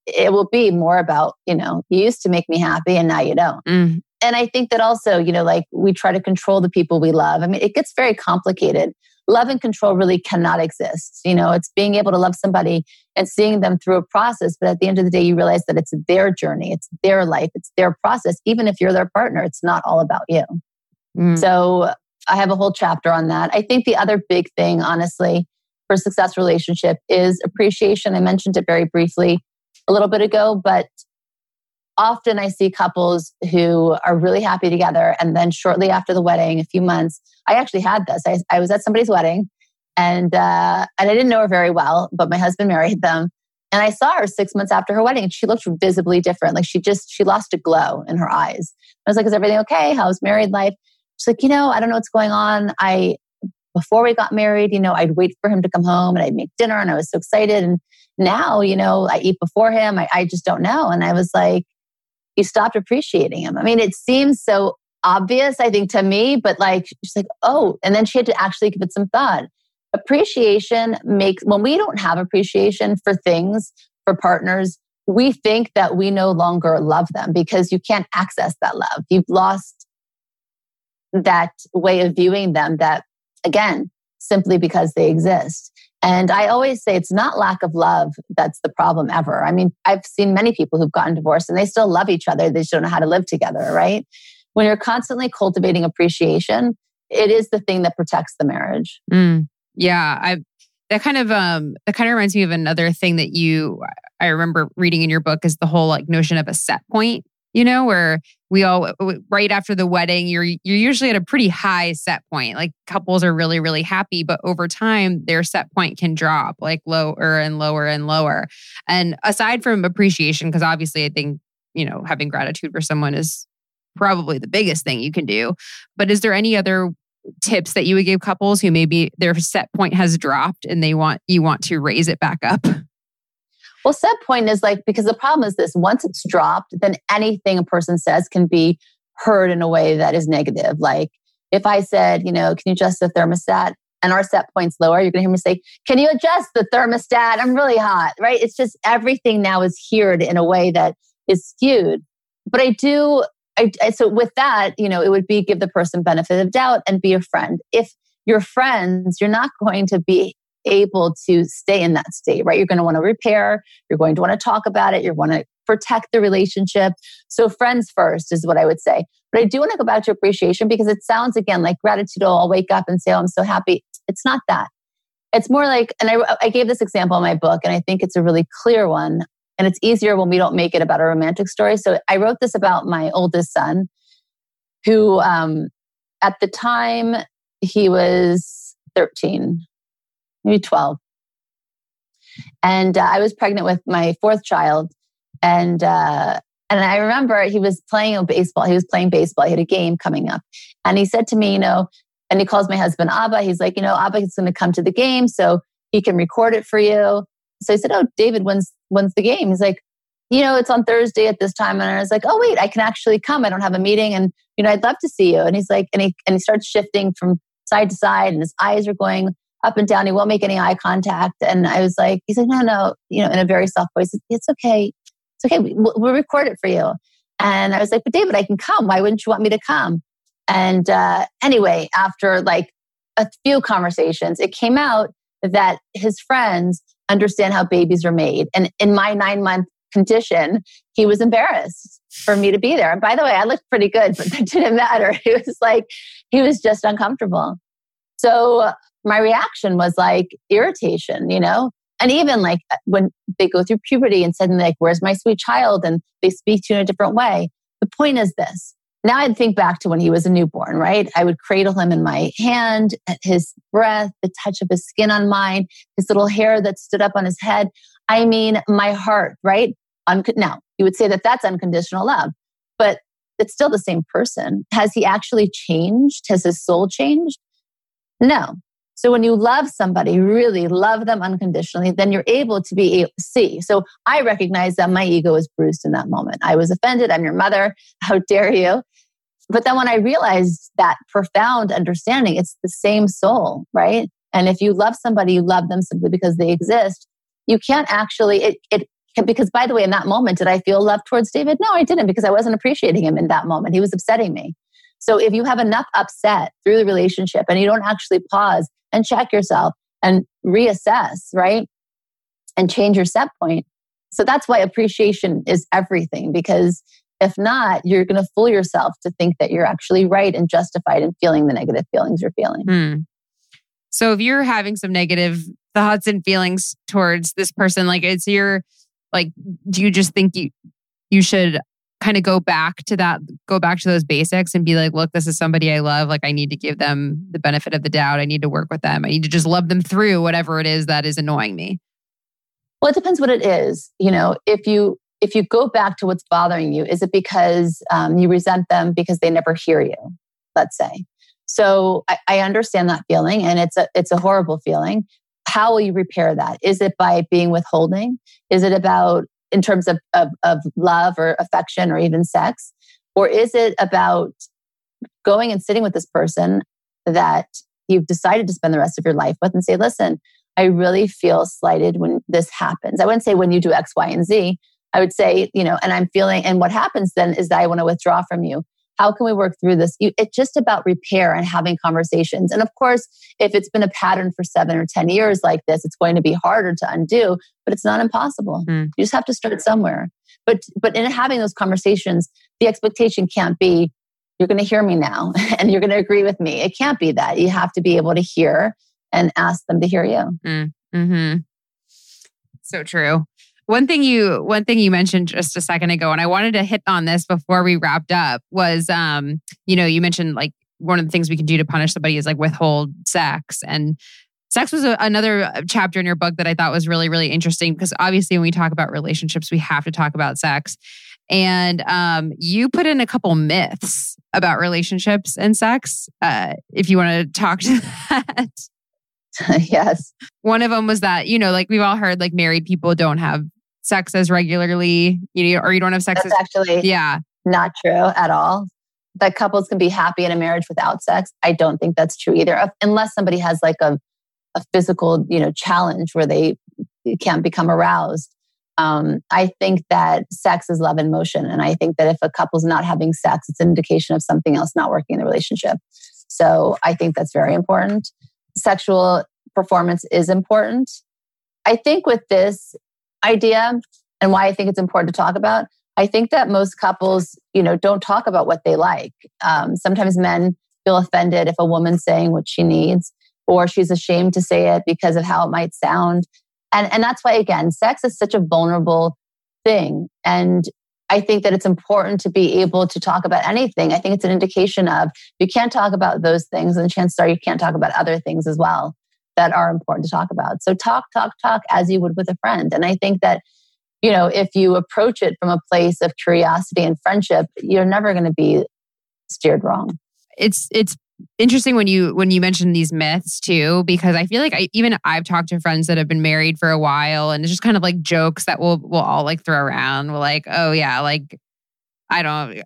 it will be more about, you know, you used to make me happy and now you don't. Mm. And I think that also, you know, like we try to control the people we love. I mean, it gets very complicated. Love and control really cannot exist. You know, it's being able to love somebody and seeing them through a process. But at the end of the day, you realize that it's their journey, it's their life, it's their process. Even if you're their partner, it's not all about you. Mm. So I have a whole chapter on that. I think the other big thing, honestly, for a successful relationship is appreciation. I mentioned it very briefly a little bit ago, but often I see couples who are really happy together. And then shortly after the wedding, a few months, I actually had this. I, I was at somebody's wedding and, uh, and I didn't know her very well, but my husband married them. And I saw her six months after her wedding and she looked visibly different. Like she just, she lost a glow in her eyes. I was like, is everything okay? How's married life? She's like, you know, I don't know what's going on. I, before we got married, you know, I'd wait for him to come home and I'd make dinner and I was so excited. And now, you know, I eat before him. I, I just don't know. And I was like, you stopped appreciating him. I mean, it seems so obvious, I think, to me, but like, she's like, oh, and then she had to actually give it some thought. Appreciation makes, when we don't have appreciation for things, for partners, we think that we no longer love them because you can't access that love. You've lost that way of viewing them that, again, simply because they exist. And I always say it's not lack of love that's the problem ever. I mean, I've seen many people who've gotten divorced and they still love each other. They just don't know how to live together, right? When you're constantly cultivating appreciation, it is the thing that protects the marriage. Mm, yeah, I that kind of um that kind of reminds me of another thing that you I remember reading in your book is the whole like notion of a set point you know, where we all right after the wedding, you're you're usually at a pretty high set point. Like couples are really really happy, but over time their set point can drop like lower and lower and lower. And aside from appreciation, because obviously I think you know having gratitude for someone is probably the biggest thing you can do. But is there any other tips that you would give couples who maybe their set point has dropped and they want you want to raise it back up? Well, set point is like, because the problem is this once it's dropped, then anything a person says can be heard in a way that is negative. Like if I said, you know, can you adjust the thermostat? And our set point's lower, you're gonna hear me say, Can you adjust the thermostat? I'm really hot, right? It's just everything now is heard in a way that is skewed. But I do, I, I so with that, you know, it would be give the person benefit of doubt and be a friend. If you're friends, you're not going to be able to stay in that state, right? You're going to want to repair, you're going to want to talk about it, you want to protect the relationship. So, friends first is what I would say. But I do want to go back to appreciation because it sounds again like gratitude. I'll wake up and say, Oh, I'm so happy. It's not that. It's more like, and I, I gave this example in my book, and I think it's a really clear one. And it's easier when we don't make it about a romantic story. So I wrote this about my oldest son, who um, at the time he was 13 maybe 12. And uh, I was pregnant with my fourth child. And, uh, and I remember he was playing baseball. He was playing baseball. He had a game coming up. And he said to me, you know, and he calls my husband Abba. He's like, you know, Abba is going to come to the game so he can record it for you. So I said, oh, David, when's, when's the game? He's like, you know, it's on Thursday at this time. And I was like, oh, wait, I can actually come. I don't have a meeting. And, you know, I'd love to see you. And he's like, and he, and he starts shifting from side to side and his eyes are going up and down. He won't make any eye contact. And I was like, he's like, no, no, you know, in a very soft voice, it's okay. It's okay. We'll, we'll record it for you. And I was like, but David, I can come. Why wouldn't you want me to come? And uh, anyway, after like a few conversations, it came out that his friends understand how babies are made. And in my nine month condition, he was embarrassed for me to be there. And by the way, I looked pretty good, but *laughs* it didn't matter. He was like, he was just uncomfortable. So my reaction was like irritation, you know? And even like uh, when they go through puberty and suddenly like, where's my sweet child? And they speak to you in a different way. The point is this. Now I'd think back to when he was a newborn, right? I would cradle him in my hand, his breath, the touch of his skin on mine, his little hair that stood up on his head. I mean, my heart, right? Un- now, you would say that that's unconditional love, but it's still the same person. Has he actually changed? Has his soul changed? No. So when you love somebody, really love them unconditionally, then you're able to be able to see. So I recognize that my ego was bruised in that moment. I was offended. I'm your mother. How dare you? But then when I realized that profound understanding, it's the same soul, right? And if you love somebody, you love them simply because they exist. You can't actually, it, it because by the way, in that moment, did I feel love towards David? No, I didn't because I wasn't appreciating him in that moment. He was upsetting me. So if you have enough upset through the relationship and you don't actually pause and check yourself and reassess, right? And change your set point. So that's why appreciation is everything because if not, you're going to fool yourself to think that you're actually right and justified in feeling the negative feelings you're feeling. Hmm. So if you're having some negative thoughts and feelings towards this person, like it's your, like, do you just think you you should kind of go back to that, go back to those basics and be like, look, this is somebody I love. Like, I need to give them the benefit of the doubt. I need to work with them. I need to just love them through whatever it is that is annoying me. Well, it depends what it is. You know, if you if you go back to what's bothering you, is it because um, you resent them because they never hear you? Let's say. So I, I understand that feeling, and it's a it's a horrible feeling. How will you repair that? Is it by being withholding? Is it about in terms of, of, of love or affection or even sex? Or is it about going and sitting with this person that you've decided to spend the rest of your life with and say, listen, I really feel slighted when this happens. I wouldn't say when you do X, Y, and Z. I would say, you know, and I'm feeling, and what happens then is that I want to withdraw from you. How can we work through this? It's just about repair and having conversations. And of course, if it's been a pattern for seven or 10 years like this, it's going to be harder to undo, but it's not impossible. Mm. You just have to start somewhere. But, but in having those conversations, the expectation can't be, you're going to hear me now *laughs* and you're going to agree with me. It can't be that. You have to be able to hear and ask them to hear you. Mm. hmm So true. One thing you one thing you mentioned just a second ago, and I wanted to hit on this before we wrapped up, was um, you know, you mentioned like one of the things we can do to punish somebody is like withhold sex. And sex was a, another uh, chapter in your book that I thought was really, really interesting because obviously when we talk about relationships, we have to talk about sex. And um, you put in a couple myths about relationships and sex. Uh, if you want to talk *laughs* to that. *laughs* yes. One of them was that, you know, like we've all heard like married people don't have sex as regularly, you know, or you don't have sex That's as actually yeah. not true at all. That couples can be happy in a marriage without sex. I don't think that's true either, unless somebody has like a, a physical, you know, challenge where they can't become aroused. Um, I think that sex is love in motion. And I think that if a couple's not having sex, it's an indication of something else not working in the relationship. So I think that's very important. Sexual performance is important. I think with this, idea and why I think it's important to talk about. I think that most couples, you know, don't talk about what they like. Um, sometimes men feel offended if a woman's saying what she needs, or she's ashamed to say it because of how it might sound. And and that's why again, sex is such a vulnerable thing. And I think that it's important to be able to talk about anything. I think it's an indication of you can't talk about those things, and chances are you can't talk about other things as well that are important to talk about. So talk, talk, talk as you would with a friend. And I think that, you know, if you approach it from a place of curiosity and friendship, you're never going to be steered wrong. It's it's interesting when you when you mention these myths too because i feel like I, even i've talked to friends that have been married for a while and it's just kind of like jokes that we'll we'll all like throw around we're like oh yeah like i don't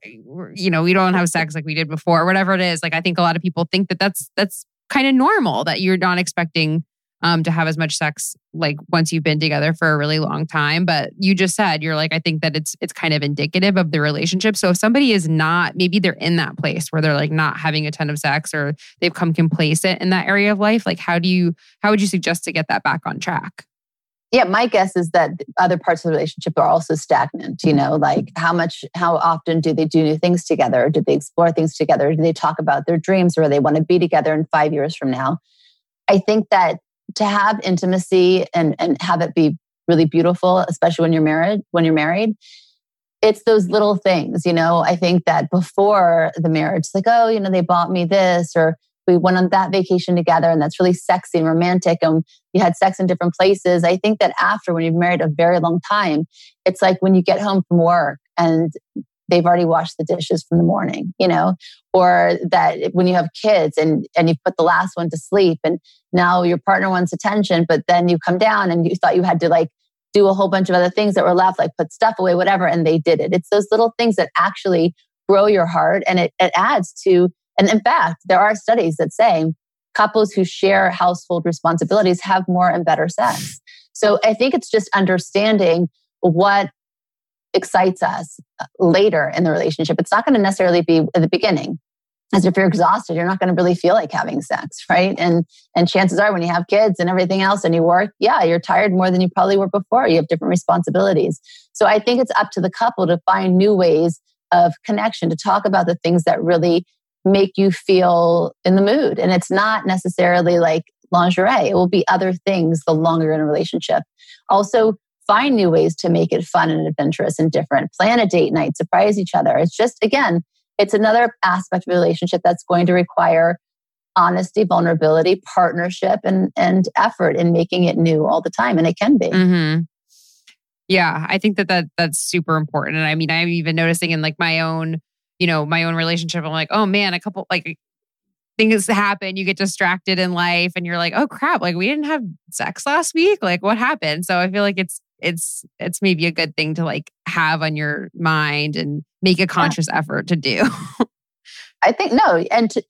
you know we don't have sex like we did before whatever it is like i think a lot of people think that that's that's kind of normal that you're not expecting um, to have as much sex like once you've been together for a really long time. But you just said you're like, I think that it's it's kind of indicative of the relationship. So if somebody is not, maybe they're in that place where they're like not having a ton of sex or they've come complacent in that area of life, like how do you how would you suggest to get that back on track? Yeah my guess is that other parts of the relationship are also stagnant you know like how much how often do they do new things together? Do they explore things together? Do they talk about their dreams or they want to be together in five years from now? I think that to have intimacy and and have it be really beautiful especially when you're married when you're married it's those little things you know? I think that before the marriage like oh you know they bought me this or we went on that vacation together and that's really sexy and romantic and we had sex in different places. I think that after when you've married a very long time it's like when you get home from work and they've already washed the dishes from the morning you know? Or that when you have kids and and you put the last one to sleep and now your partner wants attention but then you come down and you thought you had to like do a whole bunch of other things that were left like put stuff away whatever and they did it. It's those little things that actually grow your heart and it, it adds to and in fact, there are studies that say couples who share household responsibilities have more and better sex. So I think it's just understanding what excites us later in the relationship. It's not going to necessarily be at the beginning. As if you're exhausted, you're not going to really feel like having sex, right? And and chances are when you have kids and everything else and you work, yeah, you're tired more than you probably were before. You have different responsibilities. So I think it's up to the couple to find new ways of connection, to talk about the things that really make you feel in the mood. And it's not necessarily like lingerie, it will be other things the longer in a relationship. Also, find new ways to make it fun and adventurous and different. Plan a date night, surprise each other. It's just, again, it's another aspect of a relationship that's going to require honesty, vulnerability, partnership, and, and effort in making it new all the time. And it can be. Mm-hmm. Yeah, I think that, that that's super important. And I mean, I'm even noticing in like my own you know, my own relationship, I'm like, oh man, a couple like things happen, you get distracted in life and you're like, oh crap, like we didn't have sex last week. Like what happened? So I feel like it's it's it's maybe a good thing to like have on your mind and make a conscious yeah. effort to do. I think no, and to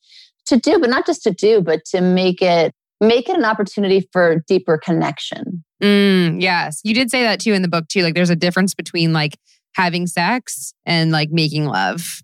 to do, but not just to do, but to make it make it an opportunity for deeper connection. Mm, yes, you did say that too in the book too. Like, there's a difference between like having sex and like making love.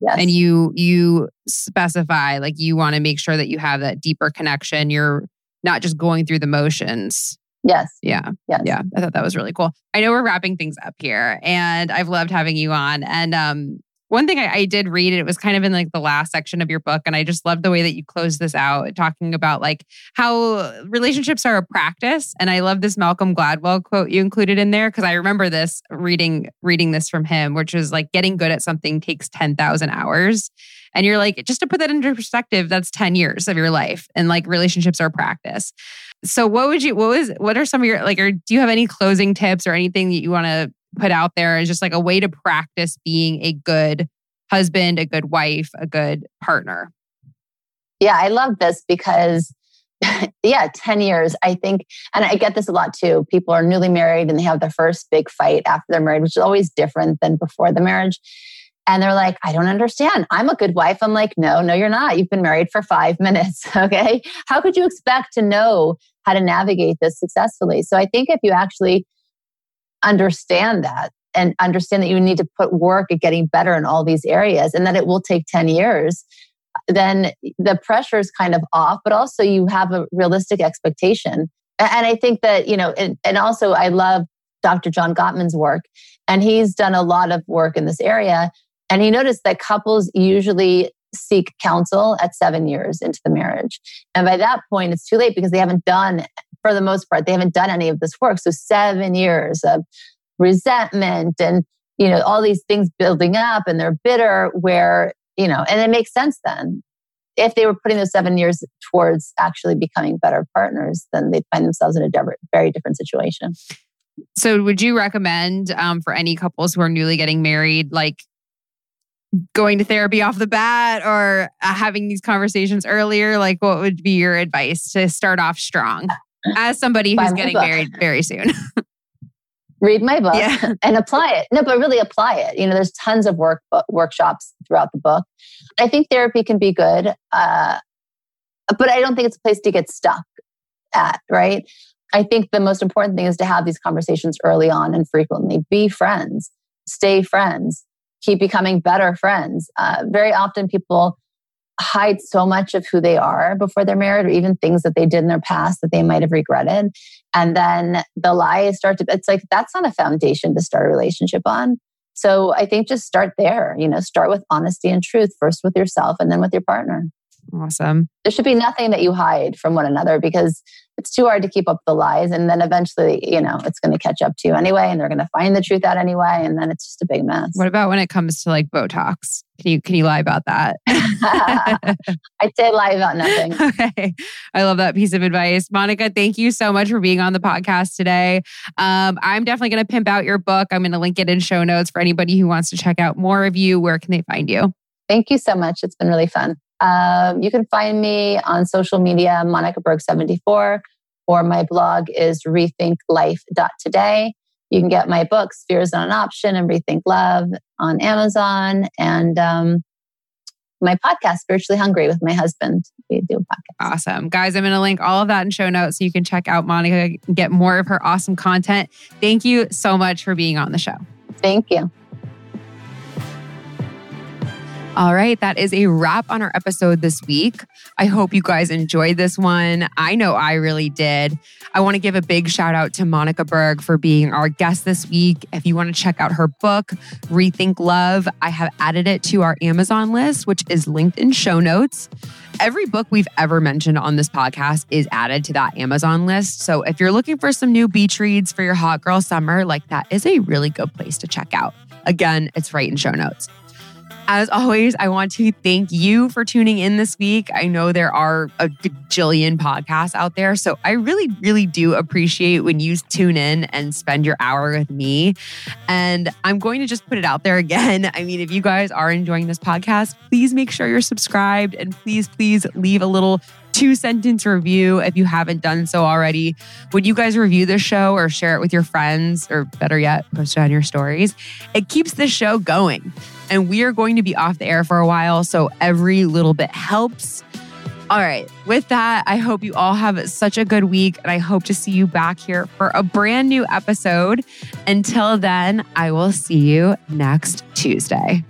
Yes. And you you specify like you want to make sure that you have that deeper connection. You're not just going through the motions. Yes. Yeah. Yes. Yeah. I thought that was really cool. I know we're wrapping things up here and I've loved having you on. And um one thing I, I, did read it was kind of in like the last section of your book and i just love the way that you close this out talking about like how relationships are a practice and i love this malcolm gladwell quote you included in there because i remember this reading reading this from him which is like getting good at something takes 10000 hours. And you're like just to put that into perspective that's 10 years of your life and like relationships are a practice. So what would you what was what are some of your like or do you have any closing tips or anything that you want to put out there as just like a way to practice being a good husband, a good wife, a good partner. Yeah, I love this because, *laughs* yeah, 10 years, I think, and I get this a lot too. People are newly married and they have their first big fight after they're married, which is always different than before the marriage. And they're like, I don't understand. I'm a good wife. I'm like, no, no, you're not. You've been married for five *laughs* minutes. Okay. How could you expect to know how to navigate this successfully? So I think if you actually understand that and understand that you need to put work at getting better in all these areas and that it will take 10 years, then the pressure is kind of off, but also you have a realistic expectation. And I think that, you know, and, and also I love Dr. John Gottman's work, and he's done a lot of work in this area. And he noticed that couples usually seek counsel at seven years into the marriage. And by that point, it's too late because they haven't done for the most part, they haven't done any of this work. So seven years of resentment and, you know, all these things building up and they're bitter where, you know, and it makes sense then. If they were putting those seven years towards actually becoming better partners, then they'd find themselves in a very different situation. So, would you recommend um, for any couples who are newly getting married, like going to therapy off the bat or uh, having these conversations earlier? Like, what would be your advice to start off strong? As somebody who's getting married very soon. *laughs* Read my book yeah. and apply it. No, but really apply it. You know, there's tons of work workshops throughout the book. I think therapy can be good, uh, but I don't think it's a place to get stuck at. Right. I think the most important thing is to have these conversations early on and frequently. Be friends, stay friends, keep becoming better friends. Uh, very often, people hide so much of who they are before they're married or even things that they did in their past that they might have regretted. And then the lies start to it's like that's not a foundation to start a relationship on. So i think just start there you know start with honesty and truth first with yourself and then with your partner awesome. There should be nothing that you hide from one another because it's too hard to keep up the lies and then eventually you know it's going to catch up to you anyway and they're going to find the truth out anyway and then it's just a big mess. What about when it comes to like botox? Can you can you lie about that? *laughs* I say lie about nothing. *laughs* Okay. I love that piece of advice. Monica thank you so much for being on the podcast today. Um, i'm definitely going to pimp out your book. I'm going to link it in show notes for anybody who wants to check out more of you. Where can they find you? Thank you so much. It's been really fun um, you can find me on social media, Monica Berg74, or my blog is rethinklife.today. You can get my books, Fear is Not an Option and Rethink Love on Amazon. And um, my podcast, Spiritually Hungry, with my husband. We do a podcast. Awesome. Guys, I'm going to link all of that in show notes so you can check out Monica and get more of her awesome content. Thank you so much for being on the show. Thank you. All right, that is a wrap on our episode this week. I hope you guys enjoyed this one. I know I really did. I want to give a big shout out to Monica Berg for being our guest this week. If you want to check out her book, Rethink Love, I have added it to our Amazon list, which is linked in show notes. Every book we've ever mentioned on this podcast is added to that Amazon list. So if you're looking for some new beach reads for your hot girl summer, like that is a really good place to check out. Again, it's right in show notes. As always, I want to thank you for tuning in this week. I know there are a gajillion podcasts out there. So I really, really do appreciate when you tune in and spend your hour with me. And I'm going to just put it out there again. *laughs* I mean, if you guys are enjoying this podcast, please make sure you're subscribed and please, please leave a little two sentence review if you haven't done so already. Would you guys review the show or share it with your friends, or better yet, post it on your stories? It keeps the show going. And we are going to be off the air for a while, so every little bit helps. All right. With that, I hope you all have such a good week, and I hope to see you back here for a brand new episode. Until then, I will see you next Tuesday.